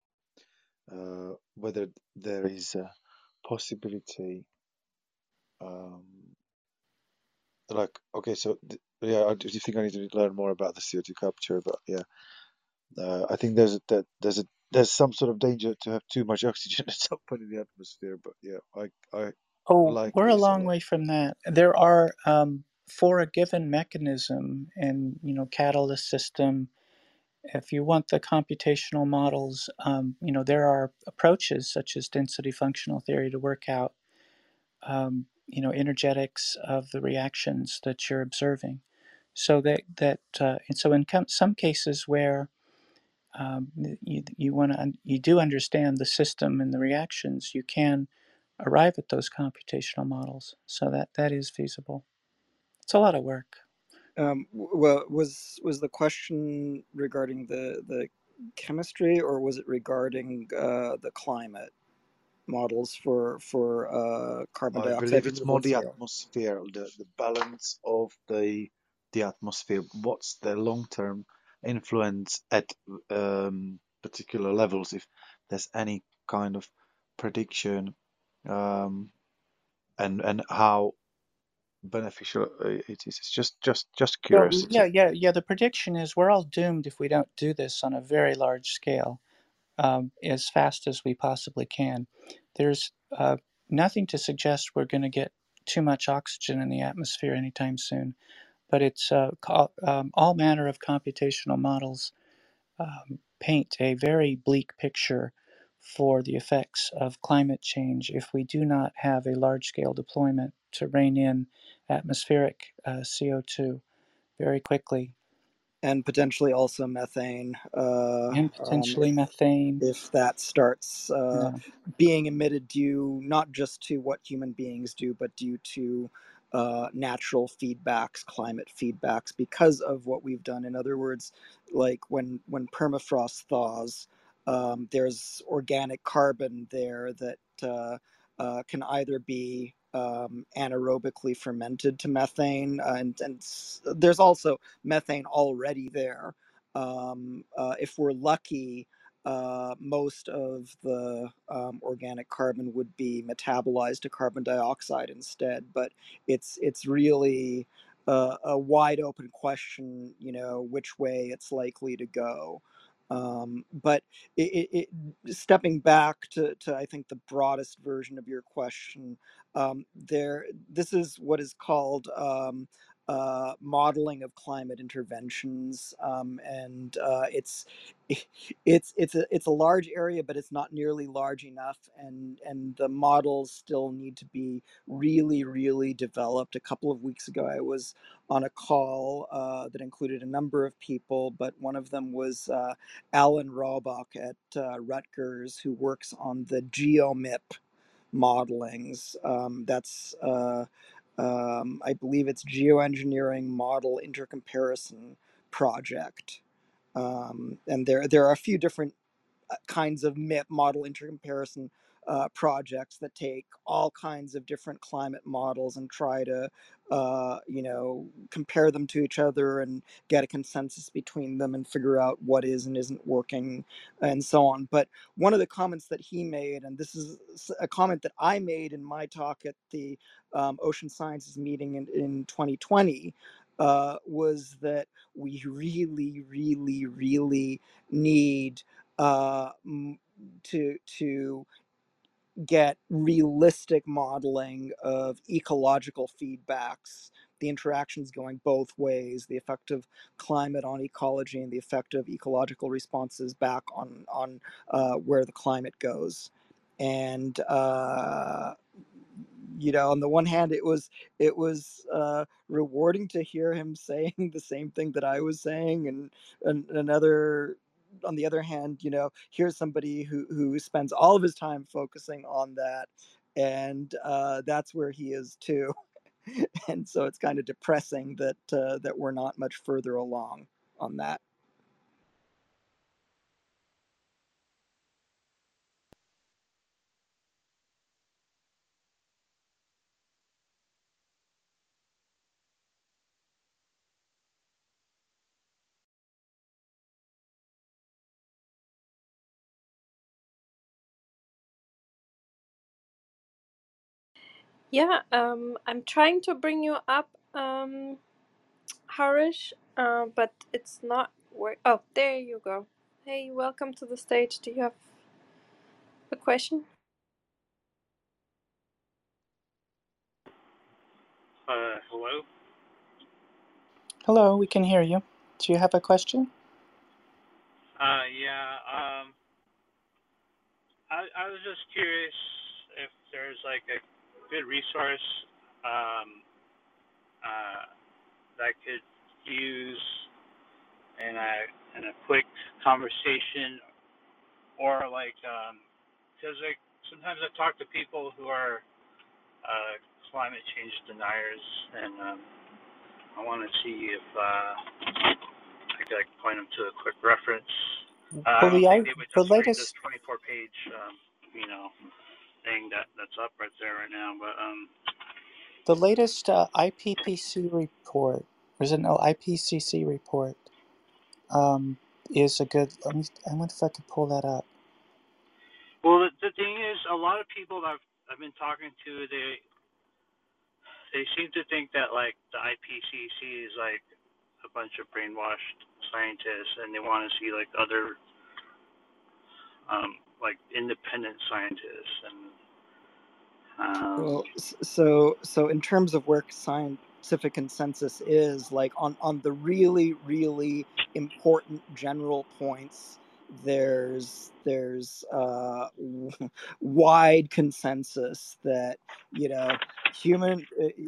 Uh, whether there is a possibility, um, like, okay, so th yeah, I do think I need to learn more about the CO2 capture, but yeah, uh, I think there's a, that there's a there's some sort of danger to have too much oxygen at some point in the atmosphere, but yeah, I I Oh, like we're a long way from that. There are, um, for a given mechanism and, you know, catalyst system, if you want the computational models, um, you know, there are approaches such as density functional theory to work out, um, you know, energetics of the reactions that you're observing. So that, that uh, and so in some cases where um, you, you want to, you do understand the system and the reactions, you can arrive at those computational models. So that that is feasible. It's a lot of work. Um, well, was was the question regarding the the chemistry, or was it regarding uh, the climate models for for uh, carbon I dioxide believe it's more the atmosphere, the, the balance of the the atmosphere. What's the long term influence at um, particular levels? If there's any kind of prediction, um, and and how beneficial uh, it is. It's just just just Well, yeah, yeah, yeah. The prediction is we're all doomed if we don't do this on a very large scale um, as fast as we possibly can. there's uh, nothing to suggest we're going to get too much oxygen in the atmosphere anytime soon. But it's uh, um, all manner of computational models um, paint a very bleak picture for the effects of climate change if we do not have a large scale deployment to rein in atmospheric uh, CO2 very quickly. And potentially also methane. Uh, and um, potentially if, methane. If that starts uh, yeah. being emitted due not just to what human beings do, but due to uh, natural feedbacks, climate feedbacks, because of what we've done. In other words, like when when permafrost thaws, um, there's organic carbon there that uh, uh, can either be um, anaerobically fermented to methane, uh, and, and there's also methane already there. Um, uh, if we're lucky, uh, most of the um, organic carbon would be metabolized to carbon dioxide instead. But it's it's really a wide open question, you know, which way it's likely to go. Um, but it, it, it, stepping back to, to, I think, the broadest version of your question, um, there, this is what is called um, uh, modeling of climate interventions, um, and uh, it's it's it's a it's a large area, but it's not nearly large enough, and and the models still need to be really really developed. A couple of weeks ago, I was on a call uh, that included a number of people, but one of them was uh, Alan Robock at uh, Rutgers, who works on the GeoMIP modelings. Um, that's uh, um, I believe it's geoengineering model intercomparison project. Um, and there there are a few different uh, kinds of model intercomparison uh, projects that take all kinds of different climate models and try to, uh, you know, compare them to each other and get a consensus between them and figure out what is and isn't working and so on. But one of the comments that he made, and this is a comment that I made in my talk at the um, Ocean Sciences meeting in, in 2020, uh, was that we really, really, really need uh, to to get realistic modeling of ecological feedbacks the interactions going both ways the effect of climate on ecology and the effect of ecological responses back on on uh, where the climate goes. And uh, you know on the one hand it was it was uh, rewarding to hear him saying the same thing that i was saying and, and another on the other hand, you know, here's somebody who who spends all of his time focusing on that, and uh, that's where he is too. and so it's kind of depressing that uh, that we're not much further along on that. Yeah, um, I'm trying to bring you up, um, Harish, uh, but it's not work. Oh, there you go. Hey, welcome to the stage. Do you have a question? Uh, hello. Hello, we can hear you. Do you have a question? Uh, yeah. Um, I I was just curious if there's like a good resource um, uh, that I could use in a in a quick conversation, or like because um, like sometimes I talk to people who are uh, climate change deniers, and um, I want to see if uh, I could like, point them to a quick reference. Uh, well, I the, the latest 24 page, um, you know, thing that that's up right there right now. But um, the latest uh, IPCC report, or is it no IPCC report, um, is a good. Let me. I wonder if I could pull that up. well, the, the thing is, a lot of people that I've I've been talking to, they they seem to think that like the IPCC is like a bunch of brainwashed scientists, and they want to see like other um, like independent scientists, and Um, Well, so so in terms of where scientific consensus is, like on on the really really important general points, there's there's uh, wide consensus that you know human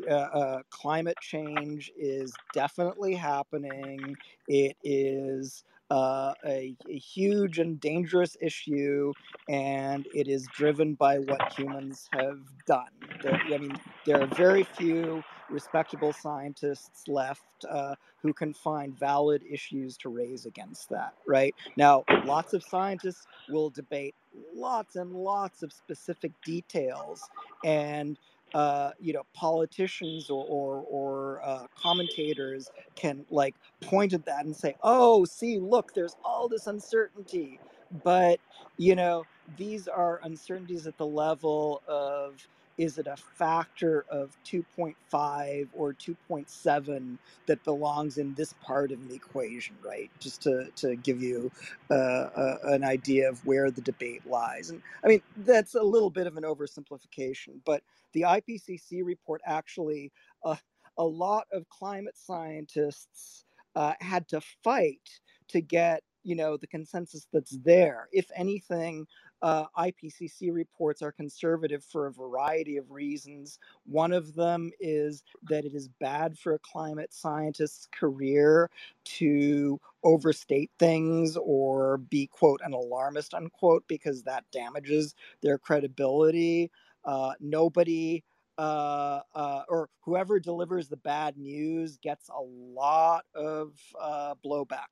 uh, uh, climate change is definitely happening. It is. Uh, a, a huge and dangerous issue and it is driven by what humans have done. There, I mean, there are very few respectable scientists left uh, who can find valid issues to raise against that. Right now, lots of scientists will debate lots and lots of specific details, and uh, you know, politicians or or, or uh, commentators can like point at that and say, "Oh, see, look, there's all this uncertainty." But you know, these are uncertainties at the level of is it a factor of 2.5 or 2.7 that belongs in this part of the equation, right? Just to, to give you uh, uh, an idea of where the debate lies. And I mean, that's a little bit of an oversimplification, but the IPCC report actually, uh, a lot of climate scientists uh, had to fight to get you know the consensus that's there if anything uh, ipcc reports are conservative for a variety of reasons. One of them is that it is bad for a climate scientist's career to overstate things or be quote an alarmist unquote because that damages their credibility. Uh, nobody uh, uh, or whoever delivers the bad news gets a lot of uh, blowback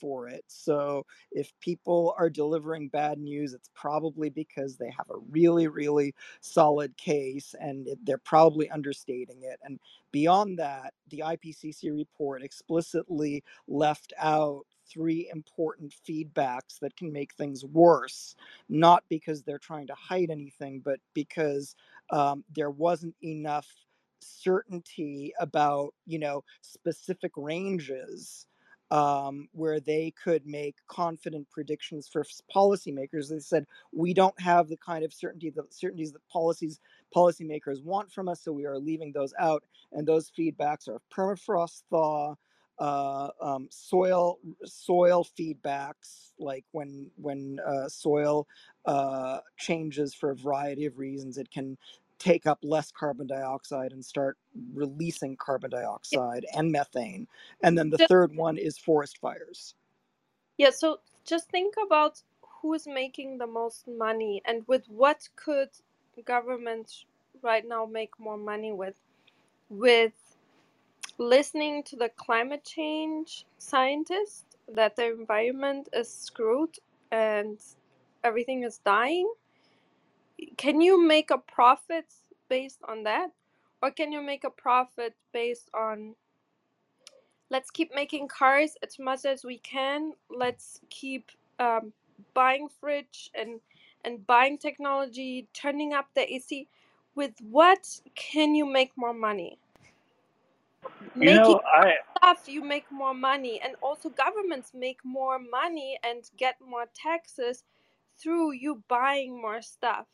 for it. So if people are delivering bad news, it's probably because they have a really, really solid case and it, they're probably understating it. And beyond that, the IPCC report explicitly left out three important feedbacks that can make things worse, not because they're trying to hide anything, but because um, there wasn't enough certainty about you know specific ranges um, where they could make confident predictions for policymakers. They said we don't have the kind of certainty that certainties that policies policymakers want from us, so we are leaving those out. And those feedbacks are permafrost thaw, uh, um, soil soil feedbacks, like when when uh, soil uh, changes for a variety of reasons, it can take up less carbon dioxide and start releasing carbon Yeah, dioxide and methane and then the just, third one is forest fires. yeah, so just think about who's making the most money and with what could government right now make more money with? With listening to the climate change scientists that the environment is screwed and everything is dying? Can you make a profit based on that? Or can you make a profit based on let's keep making cars as much as we can. Let's keep um, buying fridge and and buying technology, turning up the AC. With what can you make more money? you Making know, I stuff, you make more money, and also governments make more money and get more taxes through you buying more stuff.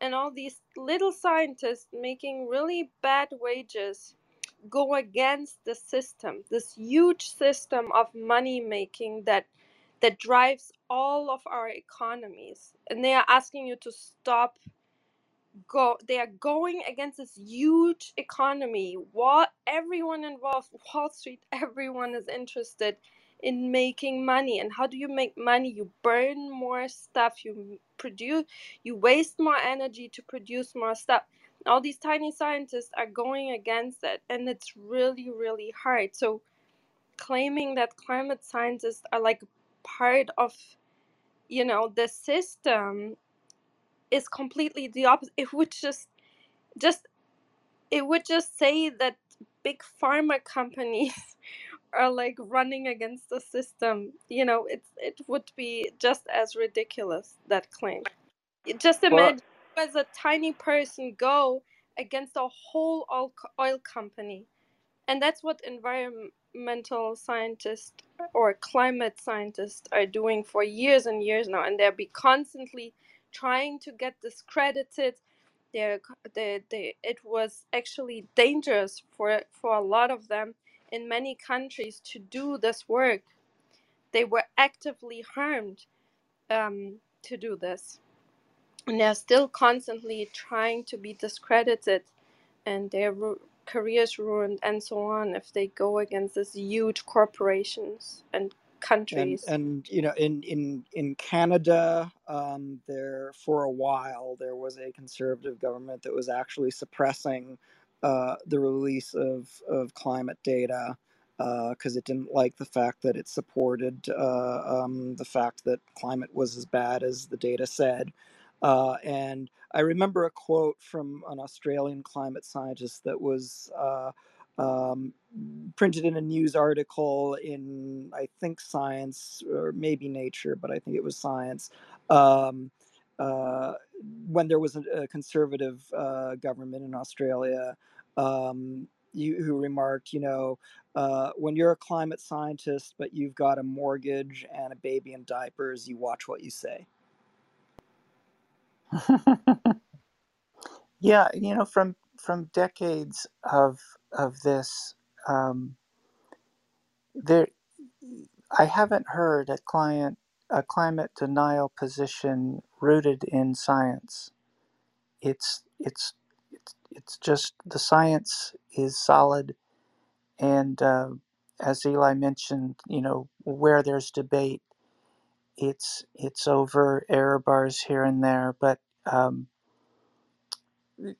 And all these little scientists making really bad wages go against the system, this huge system of money making that that drives all of our economies. And they are asking you to stop go they are going against this huge economy. What everyone involved, Wall Street, everyone is interested in making money. And how do you make money? You burn more stuff, you produce you waste more energy to produce more stuff. All these tiny scientists are going against it and it's really, really hard. So claiming that climate scientists are like part of, you know, the system is completely the opposite. It would just just it would just say that big pharma companies are like running against the system. You know, it's it would be just as ridiculous that claim. Just imagine you as a tiny person go against a whole oil, oil company, and that's what environmental scientists or climate scientists are doing for years and years now, and they're be constantly trying to get discredited they're, they, they, it was actually dangerous for for a lot of them in many countries to do this work. They were actively harmed um, to do this, and they're still constantly trying to be discredited, and their ru- careers ruined, and so on if they go against these huge corporations and and countries. and you know in in in Canada um, there for a while there was a conservative government that was actually suppressing uh, the release of of climate data because it didn't like the fact that it supported uh, um, the fact that climate was as bad as the data said. Uh, and I remember a quote from an Australian climate scientist that was uh, um, printed in a news article in I think Science or maybe Nature, but I think it was Science. Um, uh, when there was a, a conservative uh, government in Australia, um, you, who remarked, you know, uh, when you're a climate scientist but you've got a mortgage and a baby in diapers, you watch what you say. yeah, you know, from from decades of of this, um, there, I haven't heard a client a climate denial position rooted in science. It's it's it's just the science is solid, and uh, as Eli mentioned, you know, where there's debate, it's it's over error bars here and there, but um,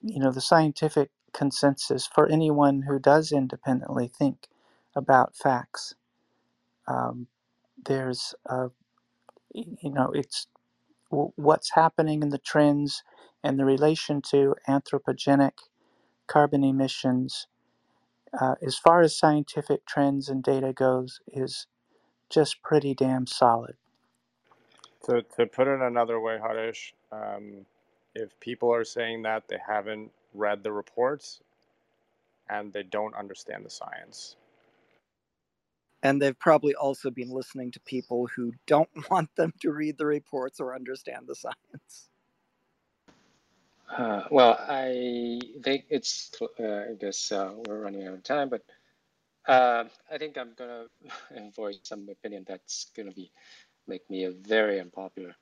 you know, the scientific consensus for anyone who does independently think about facts. Um, there's, uh, you know, it's what's happening in the trends and the relation to anthropogenic carbon emissions, uh, as far as scientific trends and data goes, is just pretty damn solid. To, to put it another way, Harish, um, if people are saying that they haven't read the reports and they don't understand the science. And they've probably also been listening to people who don't want them to read the reports or understand the science. Uh, well, I think it's, uh, I guess uh, we're running out of time, but uh, I think I'm gonna voice some opinion that's gonna be make me a very unpopular.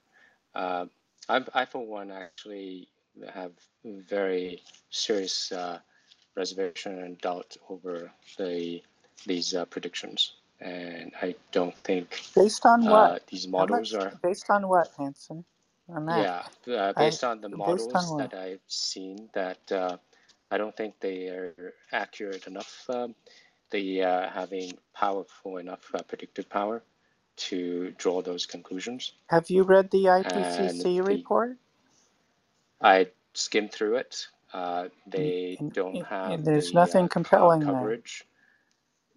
Uh, I, I, for one, actually have very serious uh, reservation and doubt over the these predictions, and I don't think Based on uh, what? these models much? are. Based on what, Hanson? Yeah, uh, I based on the based on models that I've seen, that uh, I don't think they are accurate enough. Um, they uh, having powerful enough uh, predictive power to draw those conclusions. Have you read the IPCC the report? I skimmed through it. Uh, they and, don't have there's the nothing compelling there.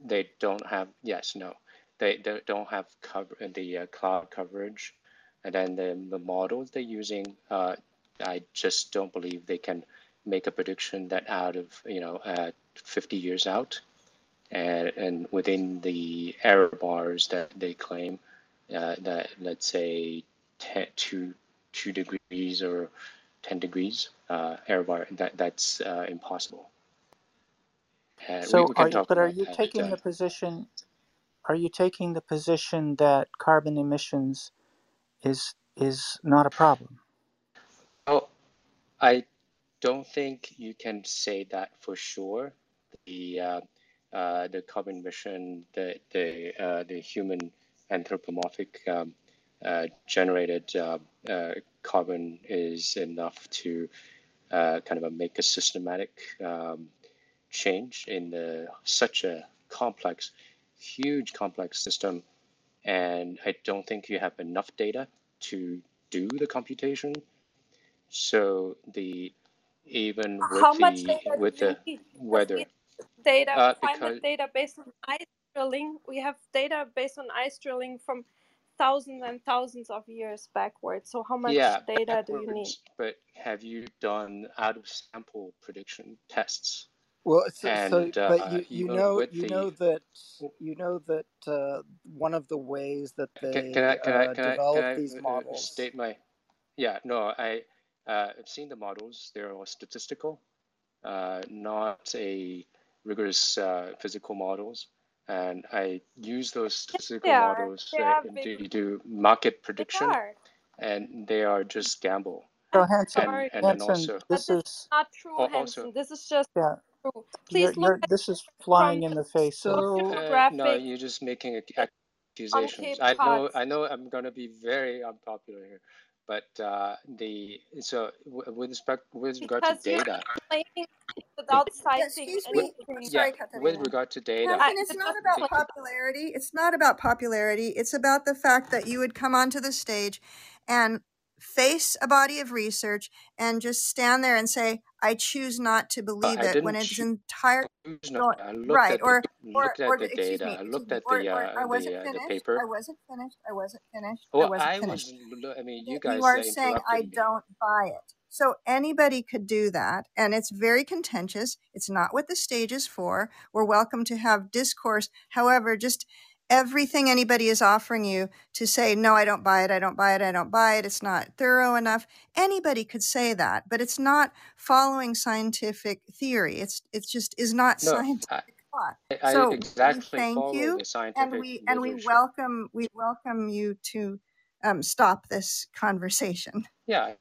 They don't have yes, no. They, they don't have cover the uh, cloud coverage, and then the, the models they're using. Uh, I just don't believe they can make a prediction that out of you know uh, 50 years out, and and within the error bars that they claim, uh, that let's say 10, two two degrees or 10 degrees uh, error bar that that's uh, impossible. We, So we are you, but are you taking Uh, the position, are you taking the position that carbon emissions is is not a problem? oh, I don't think you can say that for sure. The uh, uh, the carbon emission, the the uh, the human anthropomorphic um, uh, generated uh, uh, carbon is enough to uh, kind of make a systematic um, change in the, such a complex, huge complex system. And I don't think you have enough data to do the computation. So the even with much the with the need? Because we weather, data, uh, climate data based on ice drilling. We have data based on ice drilling from thousands and thousands of years backwards. So how much yeah, data do you need? But have you done out of sample prediction tests? Well, so, so And but uh, you you even know you the know that you know that uh, one of the ways that can, can they I can I uh, can I can develop I these uh, uh, models state my yeah no I uh, I've seen the models. They're all statistical, uh, not a rigorous uh, physical models. And I use those Yes, statistical they models They uh, have to do market prediction, are. and they are just gamble. So I'm Hanson, And sorry, and then Hanson, also this this is is not true, also Hanson. This is just yeah. True. You're Please look you're at this is flying in the the face of So uh, no, you're just making accusations. I know I know I'm gonna be very unpopular here, but uh, the so w- with respect with regard to Because you're data, without Yeah, citing excuse with, me. anything. yeah, with regard to data, Hanson, I it's not about popularity. It's not about popularity. It's about the fact that you would come onto the stage and face a body of research and just stand there and say, I choose not to uh, believe I it when it's entire. Right the or or looked or at the the, excuse data. me I looked at or, the uh, I wasn't the uh, the finished paper. I wasn't finished I wasn't finished I Well, wasn't I finished was. I mean, you you guys are uh, saying I don't buy it. So anybody could do that. And it's very contentious. It's not what the stage is for. We're welcome to have discourse. However, just everything anybody is offering you to say, no, I don't buy it. I don't buy it. I don't buy it. It's not thorough enough. Anybody could say that, but it's not following scientific theory. It's, it's just is not No, scientific thought. I So exactly thank you the and we, and we welcome, we welcome you to um, stop this conversation. Yeah,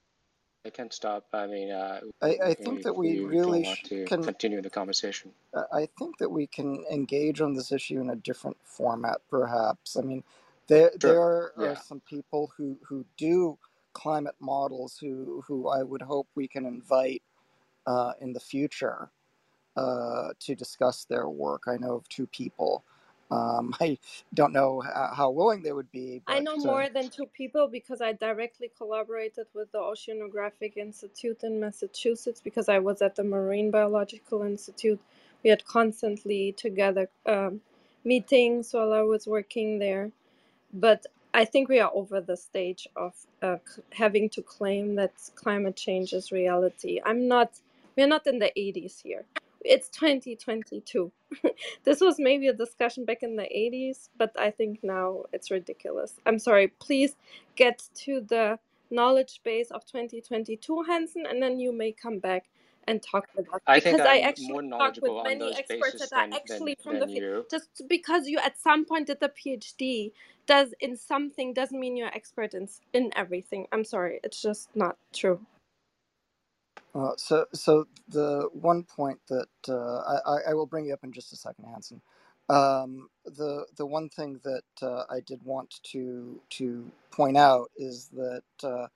I can stop. I mean, uh, I, I think that we really want to can. continue the conversation. I think that we can engage on this issue in a different format, perhaps. I mean, there there are Yeah. some people who, who do climate models who, who I would hope we can invite uh, in the future uh, to discuss their work. I know of two people. Um, I don't know how, how willing they would be, I but know uh, more than two people because I directly collaborated with the Oceanographic Institute in Massachusetts because I was at the Marine Biological Institute. We had constantly together um, meetings while I was working there. But I think we are over the stage of uh, c- having to claim that climate change is reality. I'm not, we're not in the 80s here. It's 2022. this was maybe a discussion back in the 80s, but I think now it's ridiculous. I'm sorry. Please get to the knowledge base of 2022, Hansen, and then you may come back and talk with us. I think Because I actually more talked with many experts that are than than actually from the than field. you. Just because you at some point did the PhD does in something doesn't mean you're expert in in everything. I'm sorry. It's just not true. Uh, so, so the one point that uh, I, I will bring you up in just a second, Hanson. Um, the the one thing that uh, I did want to to point out is that uh,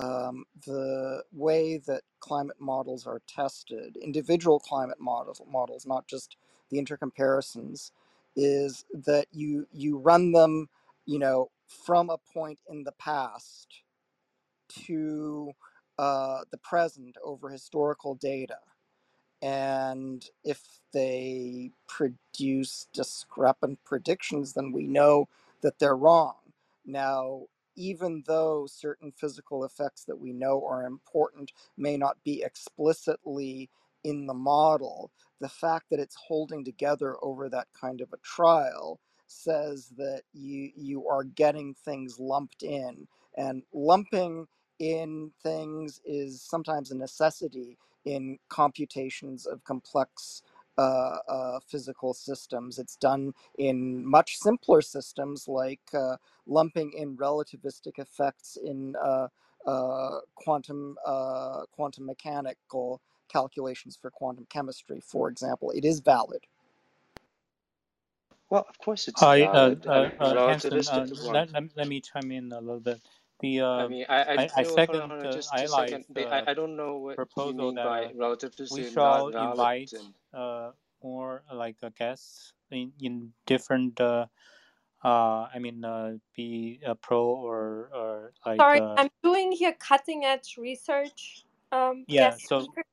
um, the way that climate models are tested, individual climate models, models, not just the intercomparisons, is that you you run them, you know, from a point in the past to uh, the present over historical data. And if they produce discrepant predictions, then we know that they're wrong. Now, even though certain physical effects that we know are important may not be explicitly in the model, the fact that it's holding together over that kind of a trial says that you you are getting things lumped in and lumping in things is sometimes a necessity in computations of complex uh, uh, physical systems. It's done in much simpler systems like uh, lumping in relativistic effects in uh, uh, quantum uh, quantum mechanical calculations for quantum chemistry, for example. It is valid. Well, of course it's Hi, uh, valid. I uh, mean, uh, Hanson, uh, let, let, let me chime in a little bit. The I uh, mean, I, I, I, I hold on, second hold on, uh, just just second. Eli's They, uh, I, I don't know what you proposal mean that by uh, we relativistic shall not invite And uh, more like uh, guests in, in different, uh, uh, I mean, uh, be a pro or, or like, Sorry, uh, I'm doing here cutting edge research um, yeah, guest so speaker,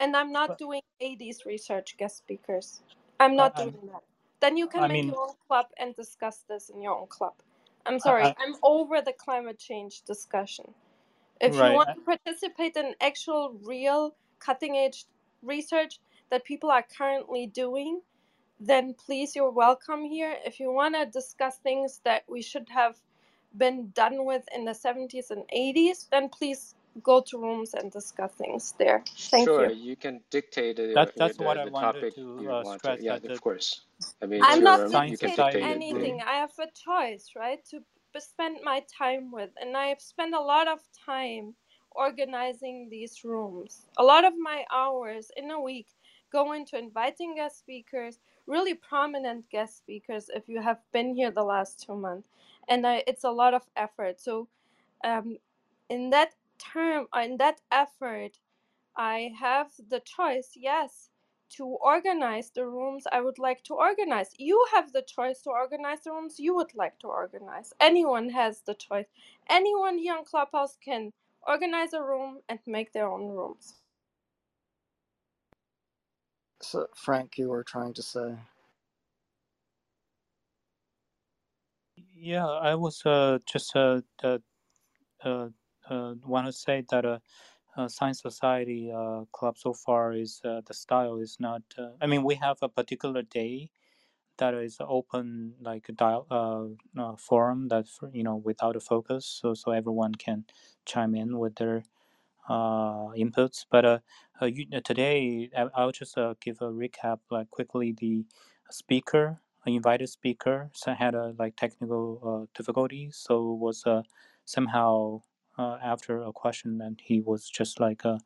and I'm not but doing 80s research guest speakers. I'm I, not I, doing that. Then you can I make mean, your own club and discuss this in your own club. I'm sorry, I, I'm over the climate change discussion. If you want to participate in actual, real, cutting edge research that people are currently doing, then please, you're welcome here. If you want to discuss things that we should have been done with in the 70s and 80s, then please go to rooms and discuss things there. Thank Sure, you. you can dictate it. That that's the, what I wanted topic to you uh, want to. stress Yeah, that the, of course. I mean, I'm not room. Dictating dictate it. anything. I have a choice, right, to spend my time with. And I have spent a lot of time organizing these rooms. A lot of my hours in a week go into inviting guest speakers, really prominent guest speakers, if you have been here the last two months. And I, it's a lot of effort. So, um, in that term, in that effort, I have the choice, yes, to organize the rooms I would like to organize. You have the choice to organize the rooms you would like to organize. Anyone has the choice. Anyone here on Clubhouse can organize a room and make their own rooms. So, Frank, you were trying to say. yeah, I was uh, just uh, uh, uh, uh, want to say that uh, uh, Science Society uh, Club so far is uh, the style is not. Uh, I mean, we have a particular day that is open like a dial uh, uh, forum that for, you know without a focus, so so everyone can chime in with their uh, inputs. But uh, uh, you, uh, today I- I'll just uh, give a recap like quickly. The speaker, uh, invited speaker, so had a like technical uh, difficulties, so was uh, somehow uh, after a question and he was just like uh,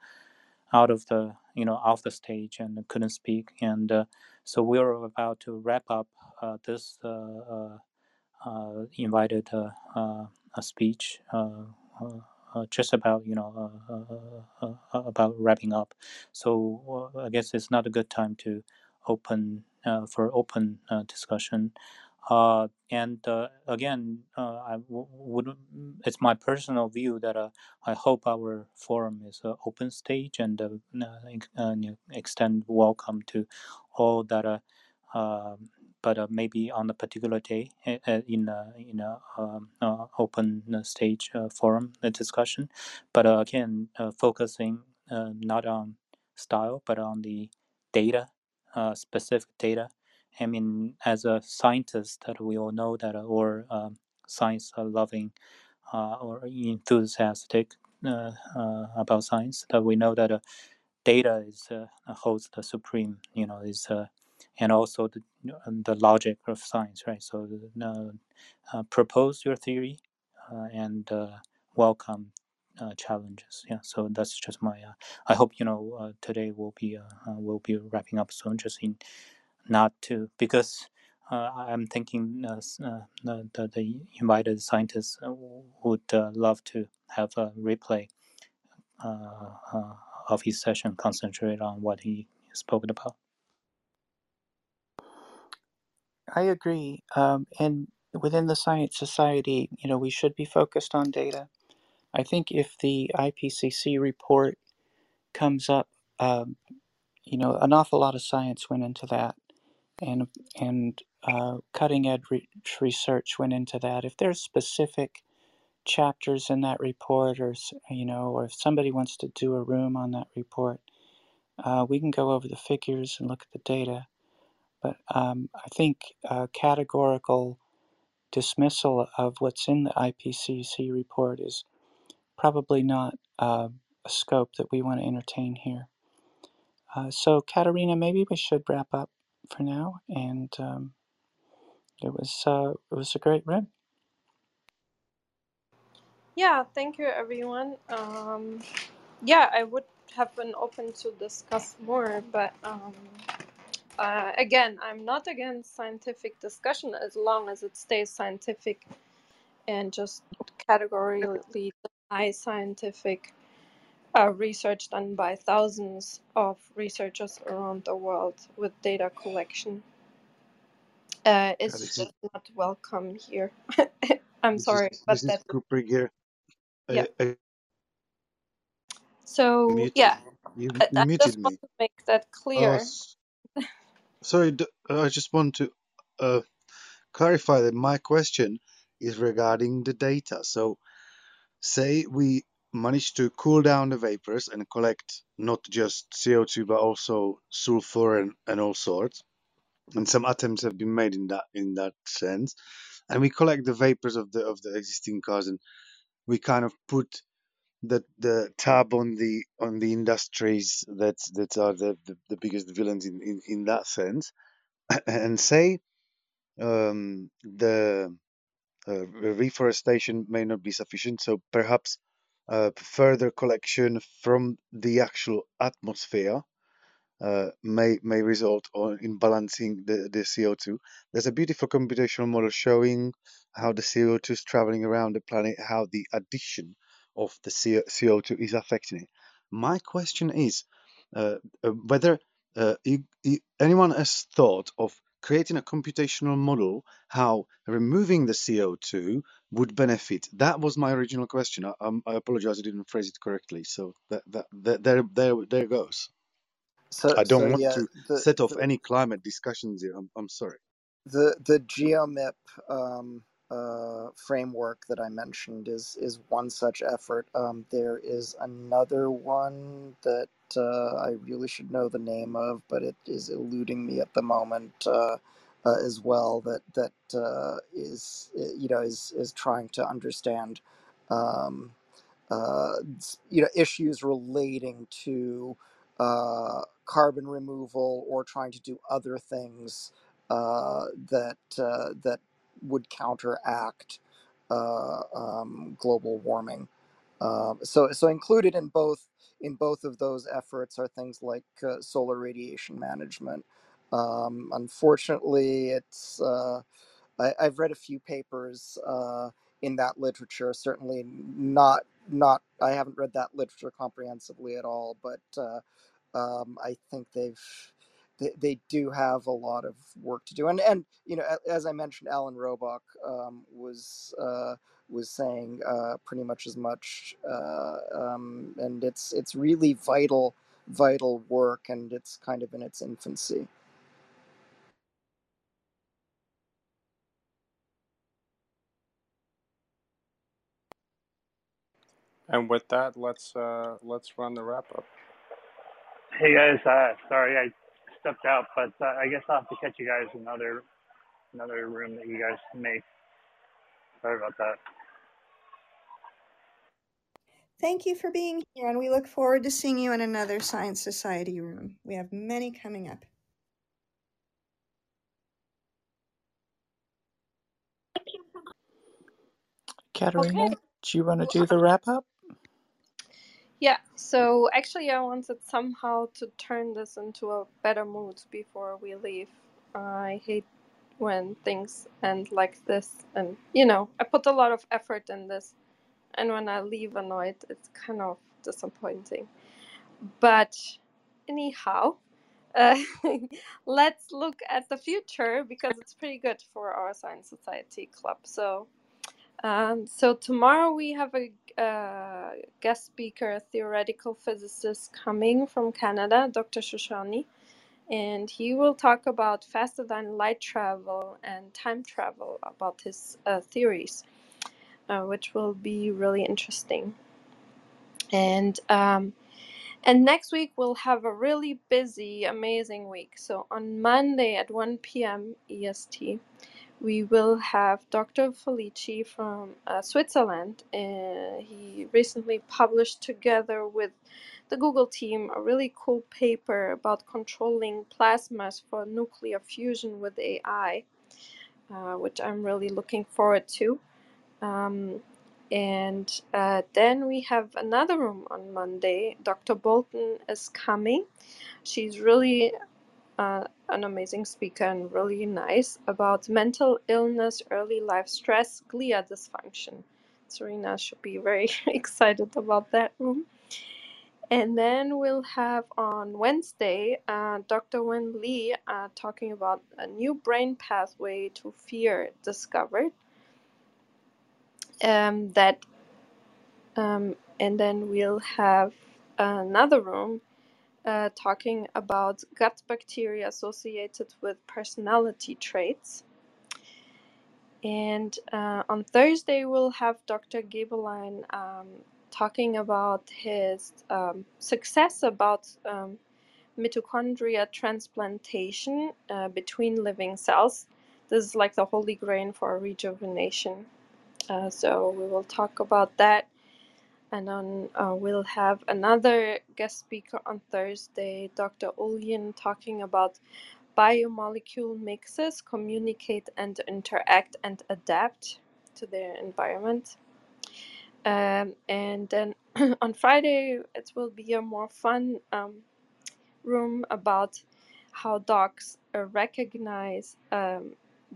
out of the you know off the stage and couldn't speak and uh, so we were about to wrap up uh, this uh, uh, uh invited uh, speech just about you know about wrapping up. So I guess it's not a good time to open for open discussion. Uh, and uh, again, uh, I w- would it's my personal view that uh, I hope our forum is an open stage and uh, uh, extend welcome to all that. But maybe on a particular day uh, uh, in a in a um, uh, open stage forum uh, discussion. But again, focusing not on style but on the data, specific data. I mean, as a scientist, that we all know that, uh, or um, science uh, loving uh, or enthusiastic uh, uh, about science, that we know that uh, data is uh, holds the supreme. You know, is uh, and also the the logic of science, right? So uh, uh, propose your theory uh, and uh, welcome uh, challenges. Yeah. So that's just my. Uh, I hope you know uh, today will be uh, uh, will be wrapping up soon. Just in not to because. Uh, I'm thinking uh, uh, the, the, invited scientists uh, would uh, love to have a replay uh, of his session concentrate on what he spoke about. I agree. Um, and within the science society, you know, we should be focused on data. I think if the IPCC report comes up, um, you know, an awful lot of science went into that, and and uh, cutting edge re- research went into that. If there's specific chapters in that report, or you know, or if somebody wants to do a room on that report, uh, we can go over the figures and look at the data. But um, I think categorical dismissal of what's in the IPCC report is probably not uh, a scope that we want to entertain here. Uh, so, Katarina, maybe we should wrap up for now. And um, it was uh, it was a great room. Yeah, thank you, everyone. Um, yeah, I would have been open to discuss more, but um, uh, again, I'm not against scientific discussion as long as it stays scientific and just categorically deny scientific uh, research done by thousands of researchers around the world with data collection. Uh, it's this is not welcome here. I'm this sorry, is but that Cooper here. yeah. I, I So muted yeah, you I, you I muted just want to make that Uh, clear. s- sorry, uh, I just want to uh, clarify that my question is regarding the data. So, say we manage to cool down the vapors and collect not just CO2 but also sulfur and, and all sorts, and some attempts have been made in that in that sense. And we collect the vapors of the of the existing cars and we kind of put the the tab on the on the industries that that are the, the, the biggest villains in, in, in that sense, and say um, the uh, reforestation may not be sufficient, so perhaps uh, further collection from the actual atmosphere uh, may may result on, in balancing the, the CO2. There's a beautiful computational model showing how the CO2 is traveling around the planet, how the addition of the CO2 is affecting it. My question is uh, uh, whether uh, anyone has thought of creating a computational model how removing the CO2 would benefit. That was my original question. I, um, I apologize, I didn't phrase it correctly. So that, that, that there, there, there goes. So, I don't want yeah, to the set off the any climate discussions here. I'm, I'm sorry. the the GeoMIP um, uh, framework that I mentioned is is one such effort. Um, there is another one that uh, I really should know the name of, but it is eluding me at the moment uh, uh, as well. That that uh, is you know is is trying to understand. Um, uh, you know issues relating to carbon removal or trying to do other things uh, that uh, that would counteract uh, um, global warming. Um, so so included in both in both of those efforts are things like uh, solar radiation management. Um, unfortunately, it's uh, I, I've read a few papers uh, in that literature. Certainly not not I haven't read that literature comprehensively at all, but uh, um, I think they've they, they do have a lot of work to do. And and you know, as I mentioned, Alan Robock um, was uh, was saying uh, pretty much as much. Uh, um, and it's it's really vital vital work, and it's kind of in its infancy. And with that, let's uh, let's run the wrap up. Hey guys, uh, sorry I stepped out, but uh, I guess I'll have to catch you guys in another another room that you guys make. Sorry about that. Thank you for being here, and we look forward to seeing you in another Science Society room. We have many coming up. Katerina, Okay. do you want to do the wrap up? Yeah, so actually, I wanted somehow to turn this into a better mood before we leave. I hate when things end like this, and you know, I put a lot of effort in this, and when I leave annoyed, it's kind of disappointing. But anyhow, uh, let's look at the future because it's pretty good for our Science Society Club. So, um, so tomorrow we have a uh, guest speaker, a theoretical physicist coming from Canada, Dr. Shoshani, and he will talk about faster than light travel and time travel, about his uh, theories, uh, which will be really interesting. And um, and next week we'll have a really busy, amazing week. So on Monday at 1 p.m. EST, we will have Dr. Felici from uh, Switzerland. Uh, he recently published together with the Google team a really cool paper about controlling plasmas for nuclear fusion with AI, uh, which I'm really looking forward to. Um, and uh, then we have another room on Monday. Dr. Bolton is coming. She's really uh, an amazing speaker and really nice about mental illness, early life stress, glia dysfunction. Serena should be very excited about that room. And then we'll have on Wednesday uh, Dr. Wen Li uh, talking about a new brain pathway to fear discovered. Um, that um, and then we'll have another room uh, talking about gut bacteria associated with personality traits. And uh, on Thursday, we'll have Dr. Gabeline um, talking about his um, success about um, mitochondria transplantation uh, between living cells. This is like the holy grail for rejuvenation. Uh, so we will talk about that. And then uh, we'll have another guest speaker on Thursday, Dr. Ulyin, talking about biomolecule mixes communicate and interact and adapt to their environment. Um, and then on Friday, it will be a more fun um, room about how dogs uh, recognize um,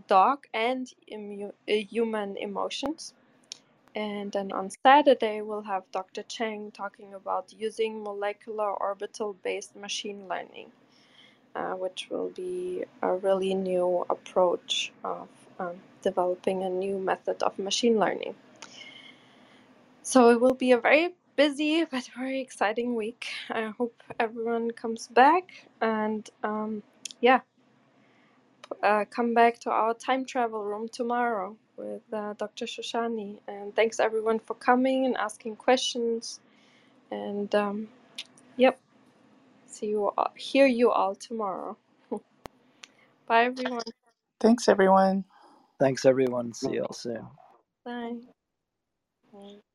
dog and immu- uh, human emotions. And then on Saturday, we'll have Dr. Cheng talking about using molecular orbital based machine learning, uh, which will be a really new approach of um, developing a new method of machine learning. So it will be a very busy but very exciting week. I hope everyone comes back and um, yeah, uh, come back to our time travel room tomorrow with uh, Dr. Shoshani. And thanks everyone for coming and asking questions. And um, yep, see you all, hear you all tomorrow. Bye everyone. Thanks, everyone. Thanks, everyone. See you all soon. Bye. Bye.